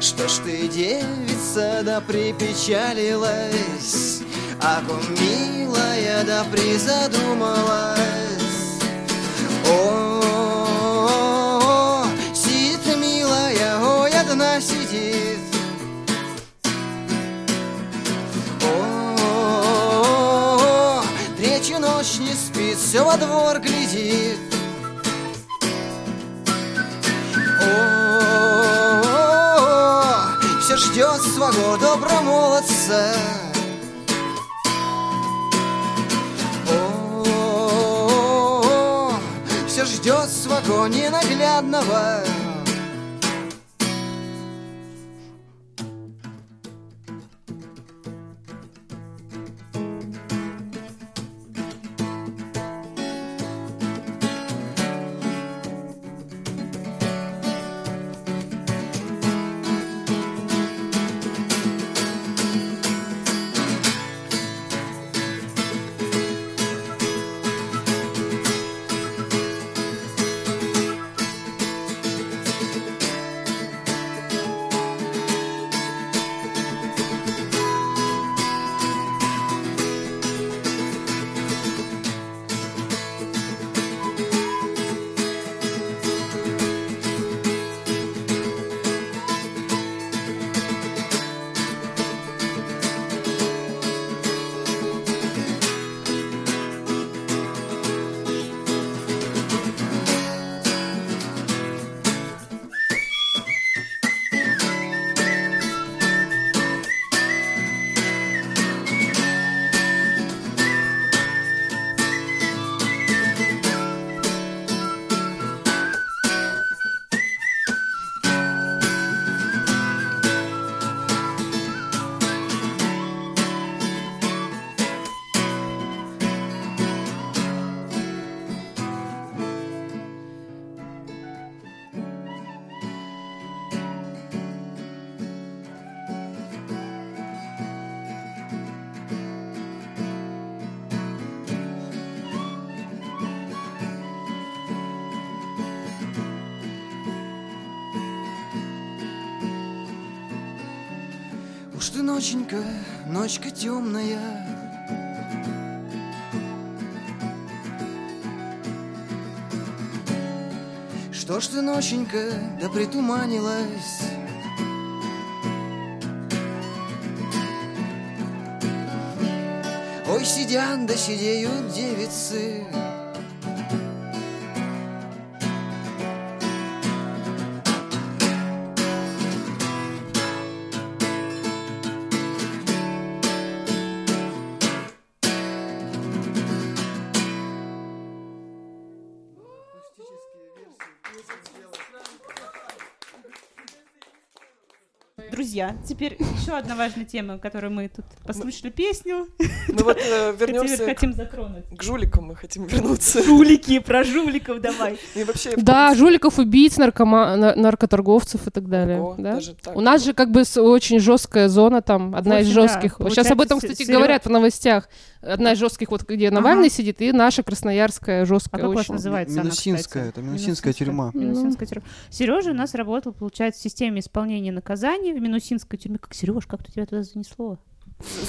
Что ж ты, девица, да припечалилась? А милая, да призадумалась? О, сидит милая, ой, одна сидит. Все во двор глядит. О, все ждет своего добромолодца. О, все ждет своего ненаглядного. Ноченька, ночка темная? Что ж ты, ноченька, да притуманилась? Ой, сидят да сидеют девицы Друзья, теперь еще одна важная тема, которую мы тут послушали песню. Мы вот э, вернемся хотим затронуть. к жуликам, мы хотим вернуться. Жулики, про жуликов давай. Да, жуликов, убийц, наркоторговцев и так далее. У нас же как бы очень жесткая зона там, одна из жестких. Сейчас об этом, кстати, говорят в новостях. Одна из жестких, вот где Навальный сидит, и наша красноярская А жесткая как у вас называется Минусинская, это Минусинская тюрьма. Минусинская тюрьма. Сережа у нас работал, получается, в системе исполнения наказаний в Минусинской тюрьме. Как Сереж, как тебя туда занесло?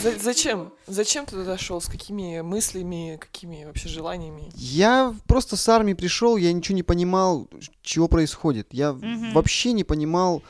За- зачем? Зачем ты туда шел? С какими мыслями, какими вообще желаниями? Я просто с армии пришел, я ничего не понимал, чего происходит. Я Мгм. вообще не понимал.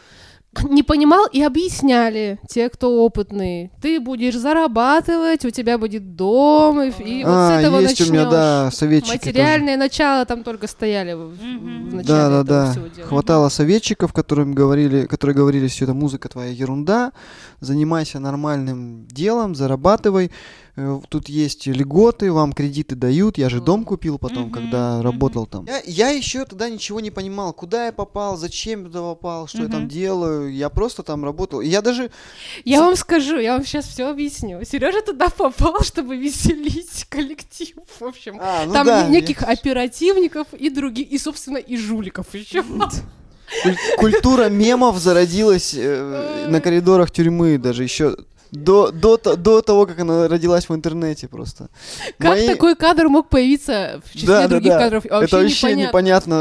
Не понимал и объясняли те, кто опытные. Ты будешь зарабатывать, у тебя будет дом, и, и вот с а, этого есть у меня, да, советчики тоже. Материальное начало там только стояли в, Мгм. в начале Да, да, этого да. всего дела. Хватало советчиков, которым говорили, которые говорили, все это музыка твоя ерунда, занимайся нормальным делом, зарабатывай. Э, Тут есть льготы, вам кредиты дают. Я же дом купил потом, когда работал там. Я, я еще тогда ничего не понимал, куда я попал, зачем я туда попал, что я там делаю. Я просто там работал. Я даже Я вам скажу, я вам сейчас все объясню. Сережа туда (laughs) попал, чтобы веселить коллектив. В общем, А, ну там да, неких оперативников и других, и, собственно, и жуликов еще. Куль- Культура мемов зародилась э, на коридорах тюрьмы даже еще до, до, до того, как она родилась в интернете просто. Как Мои- такой кадр мог появиться в числе Да, да, других да. кадров? Вообще Это вообще непонятно. непонятно.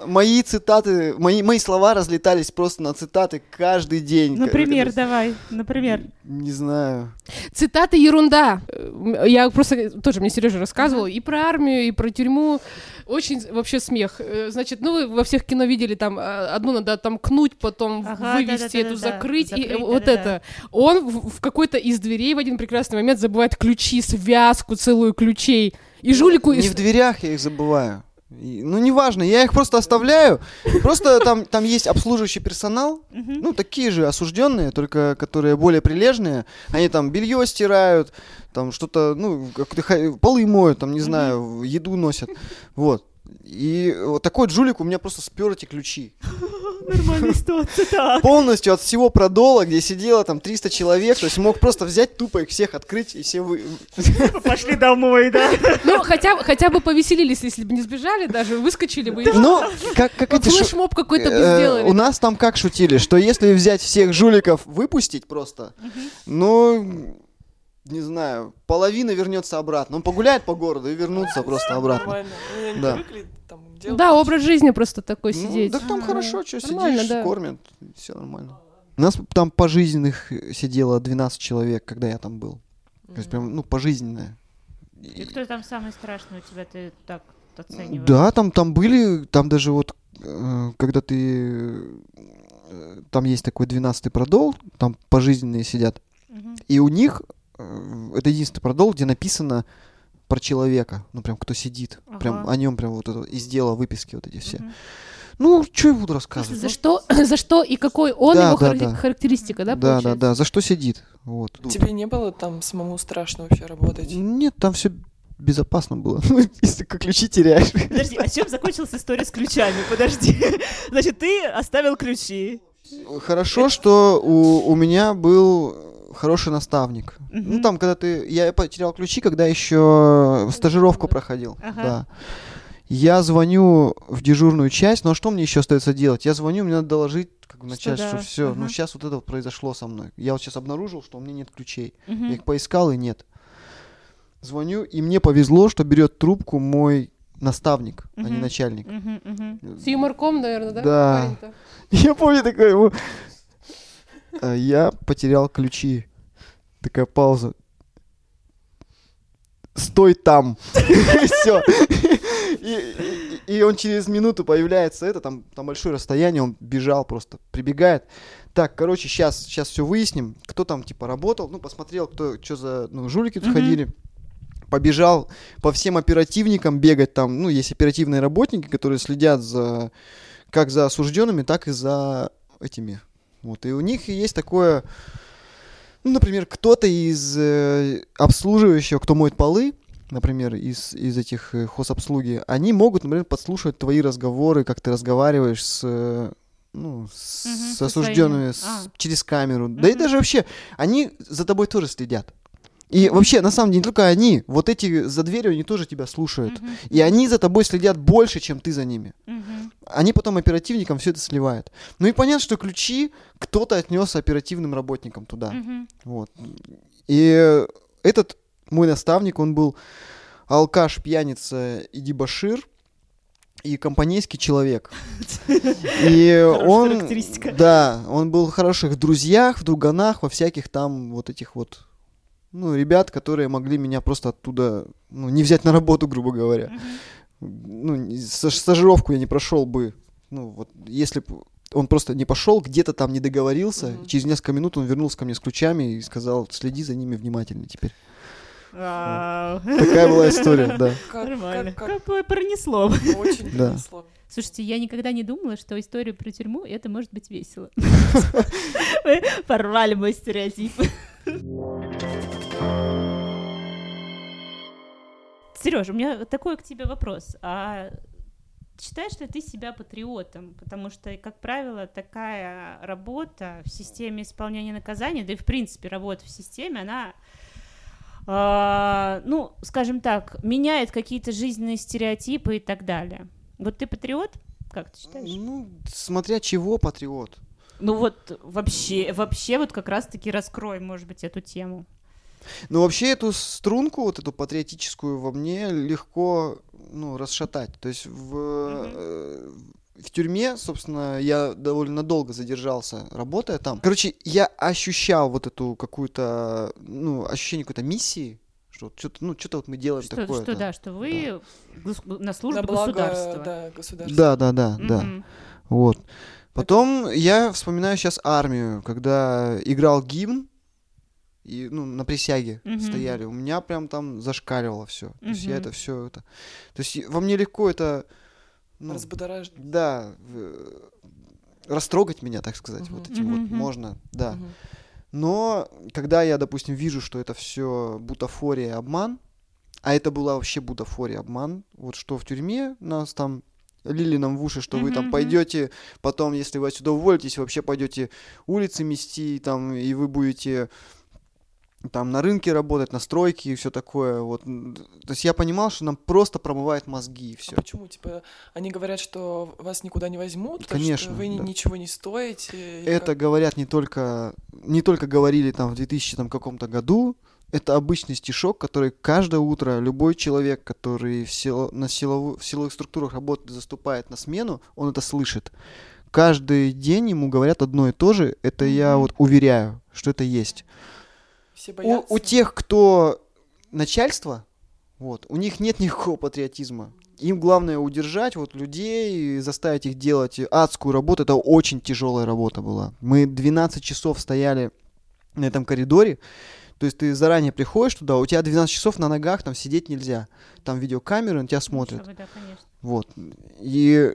М- мои цитаты, мои, мои слова разлетались просто на цитаты каждый день. Например, Когда- давай, например. Не знаю. Цитаты ерунда. Э, Я просто тоже мне Сережа рассказывал и про армию, и про тюрьму. Очень вообще смех. Э, Значит, ну вы во всех кино видели там а, одну надо отомкнуть, потом Ага, вывести эту, да-да-да-да-да. закрыть, и э, Закрыть, вот да-да-да. это. Он в какой-то из дверей в один прекрасный момент забывает ключи, связку целую ключей. И жулику... Не из- в дверях я их забываю. И- ну, неважно, я их просто оставляю. Просто там, там есть обслуживающий персонал, ну, такие же осужденные, только которые более прилежные. Они там белье стирают, там что-то, ну, полы моют, там, не знаю, еду носят. Вот. И вот такой вот жулик у меня просто спер эти ключи. (laughs) Нормальная ситуация, так. Полностью от всего продола, где сидело там 300 человек, то есть мог просто взять тупо их всех открыть и все вы... Пошли домой, да? (laughs) Ну, хотя, бы- хотя бы повеселились, если бы не сбежали даже, выскочили бы. и Ну, как, как эти шу- Флешмоб какой-то бы Э, сделали. У нас там как шутили, что если взять всех жуликов, выпустить просто, ну, не знаю, половина вернется обратно. Он погуляет по городу и вернутся просто обратно. Да. Да, образ жизни просто такой Ну, сидеть. так там хорошо, что сидишь, да. кормят, все нормально. У нас там пожизненных сидело 12 человек, когда я там был. То есть прям, ну, пожизненное. И кто там самый страшный у тебя, ты так оцениваешь? Да, там, там были, там даже вот, э, когда ты, э, там есть такой 12-й продол, там пожизненные сидят, и у них, э, это единственный продол, где написано про человека, ну прям кто сидит, прям Ага. о нем прям вот это, из дела выписки вот эти все. Ну, что я буду рассказывать? За что, (clears throat) за что и какой он, Да, его да, харак- да. характеристика, да, да, да, получается? да, за что сидит, вот. Тебе не было там самому страшно вообще работать? Нет, там все безопасно было, Ну, (laughs) если как ключи теряешь. Подожди, а чем закончилась история с ключами? Подожди. (laughs) Значит, ты оставил ключи. Хорошо, что у, у меня был хороший наставник. Ну, Мгм. там, когда ты... Я потерял ключи, когда еще стажировку проходил. Ага. Да. Я звоню в дежурную часть, ну а что мне еще остается делать? Я звоню, мне надо доложить как бы, Что начальству, да, что все, ага. ну сейчас вот это вот произошло со мной. Я вот сейчас обнаружил, что у меня нет ключей. Мгм. Я их поискал и нет. Звоню, и мне повезло, что берет трубку мой наставник, а не начальник. Мгм, мгм. С юморком, наверное, да? Да. (laughs) Я помню такой Я потерял ключи. Такая пауза. Стой там. (laughs) Все. И он через минуту появляется, это там, там большое расстояние, он бежал просто, прибегает. Так, короче, сейчас, сейчас все выясним, кто там типа работал, ну, посмотрел, кто, что за, ну, жулики тут ходили. Побежал по всем оперативникам бегать там, ну, есть оперативные работники, которые следят за, как за осужденными, так и за этими. Вот, и у них есть такое, ну, например, кто-то из э, обслуживающего, кто моет полы, например, из, из этих э, хозобслуги, они могут, например, подслушивать твои разговоры, как ты разговариваешь с, э, ну, с, с со осужденными своими. А. через камеру. Да и даже вообще, они за тобой тоже следят. И вообще, на самом деле, не только они, вот эти за дверью, они тоже тебя слушают. Мгм. И они за тобой следят больше, чем ты за ними. Мгм. Они потом оперативникам все это сливают. Ну и понятно, что ключи кто-то отнес оперативным работникам туда. Мгм. Вот. И этот мой наставник, он был алкаш, пьяница и дебошир, и компанейский человек. (laughs) И он, да, он был в хороших друзьях, в друганах, во всяких там вот этих вот, ну, ребят, которые могли меня просто оттуда, ну, не взять на работу, грубо говоря. Ну, стажировку я не прошел бы, ну, вот, если бы он просто не пошел, где-то там не договорился, Мгм. через несколько минут он вернулся ко мне с ключами и сказал, следи за ними внимательно теперь. Вау. Такая была история, да. (laughs) Как, Нормально. как- пронесло. очень Да. принесло. Слушайте, я никогда не думала, что историю про тюрьму это может быть весело. (laughs) (laughs) Вы порвали мой стереотип. Сережа, у меня такой к тебе вопрос. А считаешь ли ты себя патриотом? Потому что, как правило, такая работа в системе исполнения наказания, да и в принципе работа в системе, она а, ну, скажем так, меняет какие-то жизненные стереотипы и так далее. Вот ты патриот? Как ты считаешь? Ну, смотря чего патриот. Ну вот вообще, вообще вот как раз-таки раскрой, может быть, эту тему. Ну, вообще эту струнку, вот эту патриотическую во мне легко, ну, расшатать. То есть в, э, в тюрьме, собственно, я довольно долго задержался, работая там. Короче, я ощущал вот эту какую-то, ну, ощущение какой-то миссии, что что-то, ну, что-то вот мы делаем Что, такое. что да, что вы гос- на службе На благо, государства. да, государства. Да, да, да, да. Мгм. Вот. Потом я вспоминаю сейчас армию, когда играл гимн, и ну, на присяге Мгм. стояли. У меня прям там зашкаливало все. То есть я это все это. То есть и- во мне легко это. Ну, Разбудоражит. да, растрогать меня, так сказать, вот Мгм. этим Мгм, вот можно, да. Мгм. Но когда я, допустим, вижу, что это все бутафория, обман, а это была вообще бутафория, обман, вот что в тюрьме нас там лили нам в уши, что вы Мгм, там пойдете, потом, если вы отсюда уволитесь, вообще пойдете улицы мести, там, и вы будете там на рынке работать, на стройке и все такое. Вот. То есть я понимал, что нам просто промывает мозги и А все. почему? Типа, они говорят, что вас никуда не возьмут, Конечно, что вы да. ничего не стоите. Это как- говорят не только, не только говорили там в 2000 там, каком-то году, это обычный стишок, который каждое утро любой человек, который в, сило- на силову- в силовых структурах работает, заступает на смену, он это слышит. Каждый день ему говорят одно и то же, это я Мгм. вот уверяю, что это есть. Все У, боятся. у тех, кто начальство, вот, у них нет никакого патриотизма. Им главное удержать вот людей, и заставить их делать адскую работу. Это очень тяжелая работа была. Мы 12 часов стояли на этом коридоре. То есть ты заранее приходишь туда, у тебя 12 часов на ногах, там сидеть нельзя. Там видеокамеры на тебя смотрят. Да, конечно. Вот. И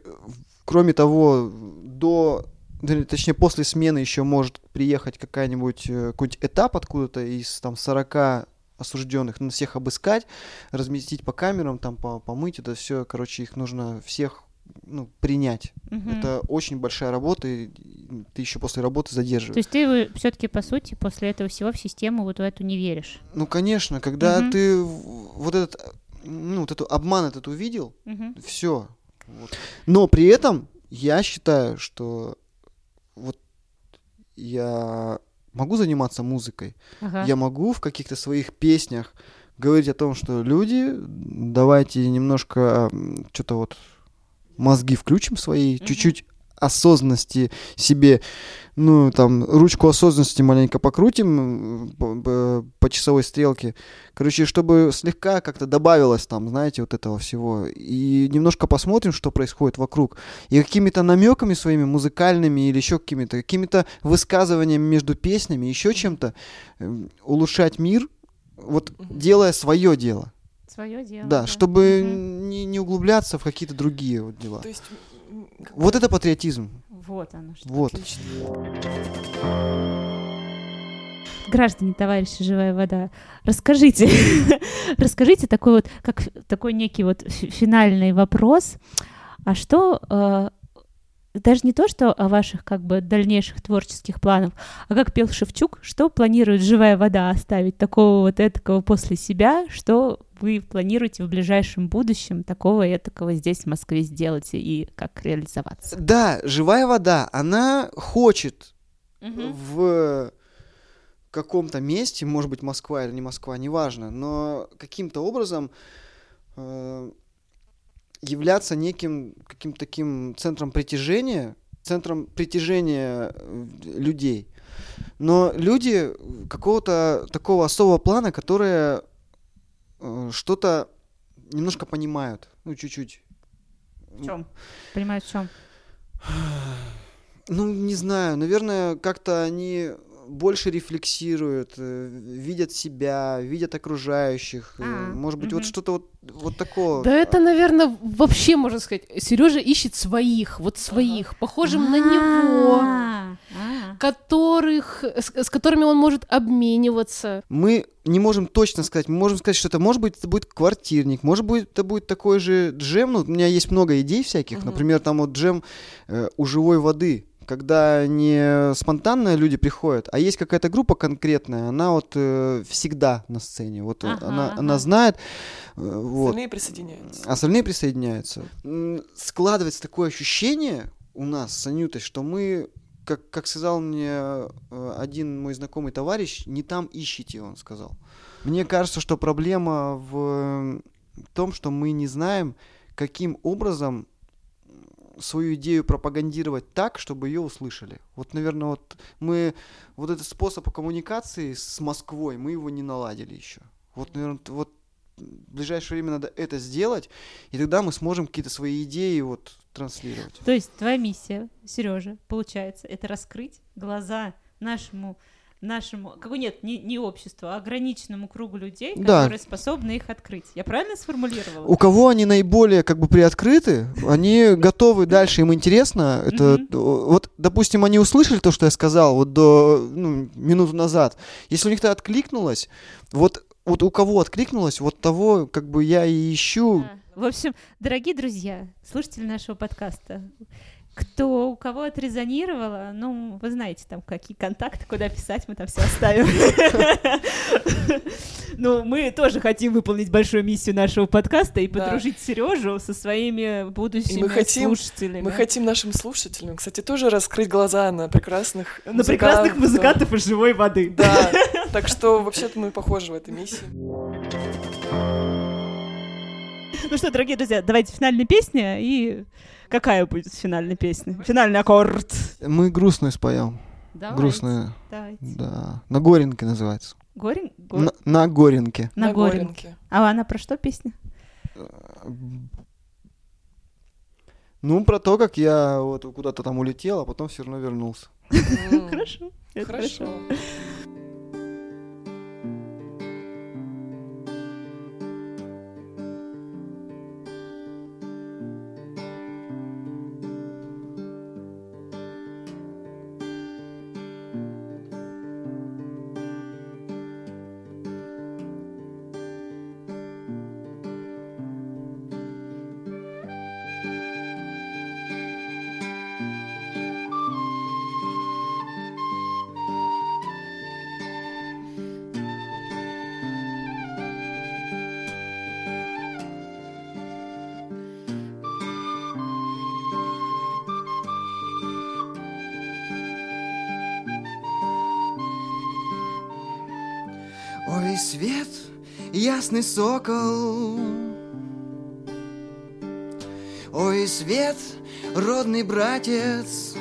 кроме того, до, точнее, после смены еще может приехать какая-нибудь, э, какой-нибудь этап откуда-то из там 40 осужденных, надо всех обыскать, разместить по камерам, там по- помыть, это все, короче, их нужно всех ну, принять. Мгм. Это очень большая работа, и ты еще после работы задерживаешь. То есть ты все-таки, по сути, после этого всего в систему вот в эту не веришь? Ну, конечно, когда Мгм. ты вот этот, ну, вот эту обман этот увидел, Мгм. все. Но при этом я считаю, что вот я могу заниматься музыкой, Ага. я могу в каких-то своих песнях говорить о том, что люди, давайте немножко что-то вот мозги включим свои, чуть-чуть осознанности себе, ну, там, ручку осознанности маленько покрутим по, по- часовой стрелке. Короче, чтобы слегка как-то добавилось там, знаете, вот этого всего. И немножко посмотрим, что происходит вокруг. И какими-то намеками своими музыкальными или еще какими-то, какими-то высказываниями между песнями, еще чем-то эм, улучшать мир, вот делая свое дело. Свое дело. Да, чтобы Мгм. не, не углубляться в какие-то другие вот дела. То есть... Вот это патриотизм. Вот оно что. Вот. Отлично. Граждане, товарищи, живая вода, расскажите, (laughs) расскажите такой вот, как такой некий вот фи- финальный вопрос, а что э, даже не то, что о ваших как бы дальнейших творческих планах, а как пел Шевчук, что планирует живая вода оставить такого вот этакого после себя, что вы планируете в ближайшем будущем такого и этакого здесь в Москве сделать и как реализоваться? Да, живая вода, она хочет Мгм. в каком-то месте, может быть, Москва или не Москва, неважно, но каким-то образом э, являться неким каким-то таким центром притяжения, центром притяжения э, людей. Но люди какого-то такого особого плана, которые э, что-то немножко понимают, ну, чуть-чуть. В чем? Понимаю, в чем? Ну, не знаю, наверное, как-то они больше рефлексируют, э, видят себя, видят окружающих. э, А, Может быть, мгм. вот что-то вот, вот такого. Да это, наверное, вообще можно сказать. Сережа ищет своих, вот своих, похожим на него, А, а. которых, с, с которыми он может обмениваться. Мы не можем точно сказать. Мы можем сказать, что это может быть это будет квартирник, может быть это будет такой же джем. Ну, у меня есть много идей всяких. Мгм. Например, там вот джем э, у живой воды. Когда не спонтанно люди приходят, а есть какая-то группа конкретная, она вот э, всегда на сцене. Вот э, Ага, она, ага. она знает. э, вот. Остальные присоединяются. Остальные присоединяются. Складывается такое ощущение у нас с Анютой, что мы, как, как сказал мне э, один мой знакомый товарищ, не там ищите, он сказал. Мне кажется, что проблема в том, что мы не знаем, каким образом свою идею пропагандировать так, чтобы ее услышали. Вот, наверное, вот мы вот этот способ коммуникации с Москвой, мы его не наладили еще. Вот, наверное, вот в ближайшее время надо это сделать, и тогда мы сможем какие-то свои идеи вот транслировать. То есть твоя миссия, Сережа, получается, это раскрыть глаза нашему нашему, какой нет, не, не обществу, а ограниченному кругу людей, Да. которые способны их открыть. Я правильно сформулировала? У кого они наиболее как бы приоткрыты, они готовы дальше, им интересно. Это вот, допустим, они услышали то, что я сказал вот до ну, минуту назад. Если у них это откликнулось, вот вот у кого откликнулось, вот того как бы я и ищу. В общем, дорогие друзья, слушатели нашего подкаста, кто у кого отрезонировало, ну, вы знаете, там какие контакты, куда писать, мы там все оставим. (laughs) Ну, мы тоже хотим выполнить большую миссию нашего подкаста и подружить Сережу со своими будущими слушателями. Мы хотим нашим слушателям, кстати, тоже раскрыть глаза на прекрасных на прекрасных музыкантов из живой воды. Да, (laughs) так что вообще-то мы похожи в этой миссии. Ну что, дорогие друзья, давайте финальная песня и какая будет финальная песня? Финальный аккорд. Мы грустную споем. Давайте, Грустную. Давайте. Да. На Горенке называется. Горин? Го- На, на Горенке. На, На Горинке. Горенке. А она про что песня? Ну, про то, как я вот куда-то там улетел, а потом все равно вернулся. (laughs) Хорошо. Хорошо. Ясный сокол Ой, свет, родный братец.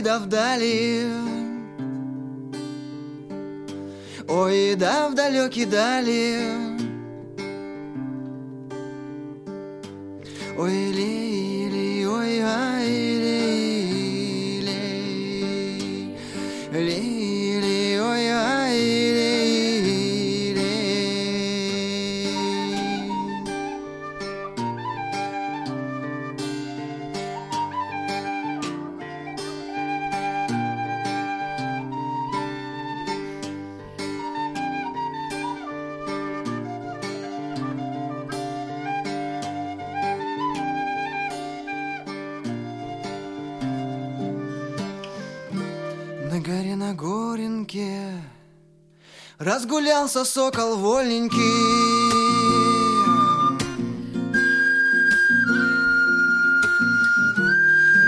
Да вдали. Ой, да в далекие дали Разгулялся сокол вольненький.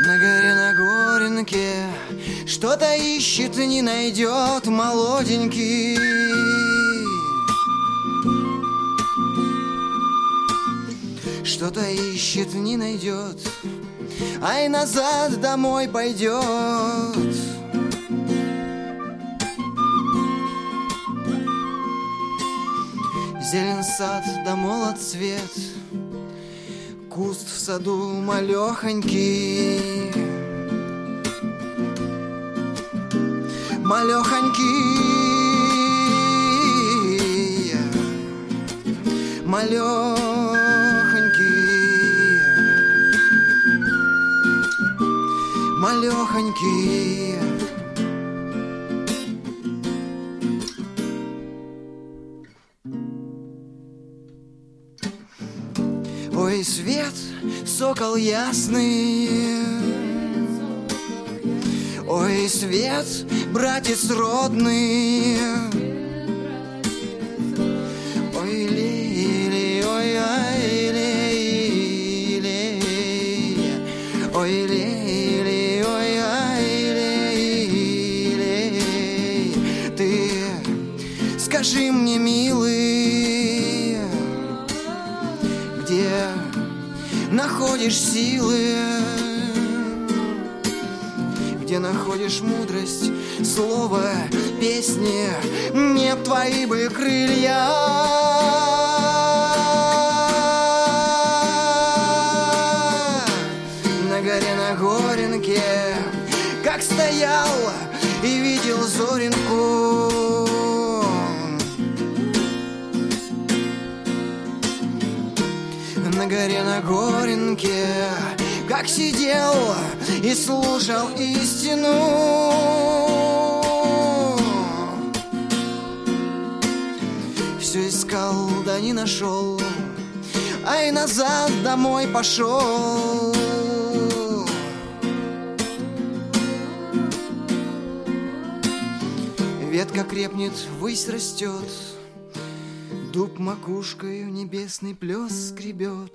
На горе на горенке Что-то ищет и не найдет молоденький. Что-то ищет, не найдет Ай, назад домой пойдет сад да молод цвет. Куст в саду малехонький Малехонький Малехонький Малехонький сокол ясный. Ой, свет, братец родный находишь силы где находишь мудрость, слово, песни, не твои бы крылья. На горе на горенке, как стоял и видел зоринку. На горе на горенке, как сидел и слушал истину. Все искал, да не нашел, а и назад домой пошел. Ветка крепнет, высь растет, Дуб макушкой в небесный плес скребет.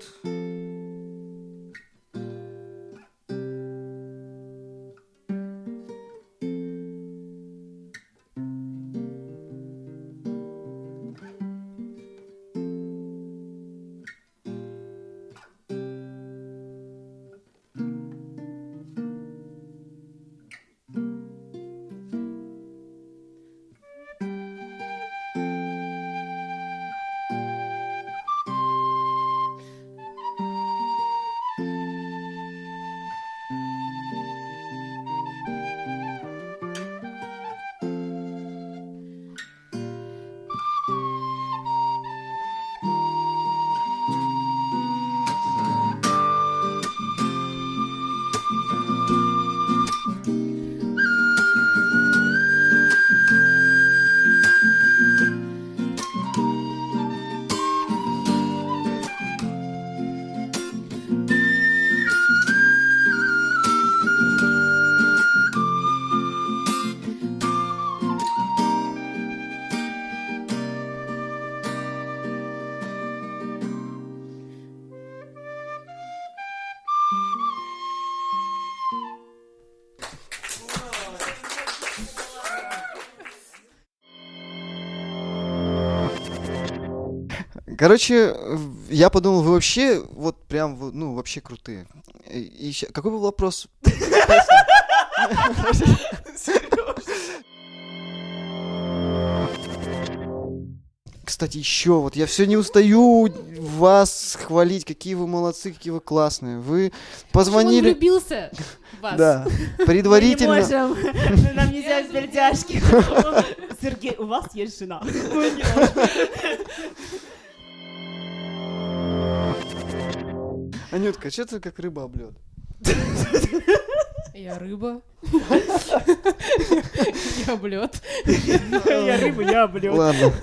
Короче, в- я подумал, вы вообще, вот прям, ну, вообще крутые. И, и ща- какой был вопрос? (laughs) Кстати, еще вот я все не устаю вас хвалить, какие вы молодцы, какие вы классные. Вы Он позвонили, влюбился в вас. да, Мы предварительно. не можем, нам нельзя перетяжки. (laughs) Сергей, у вас есть жена. Анютка, что ты как рыба об (laughs) лед? Я рыба. Я облет. Я рыба, я облет. Ладно.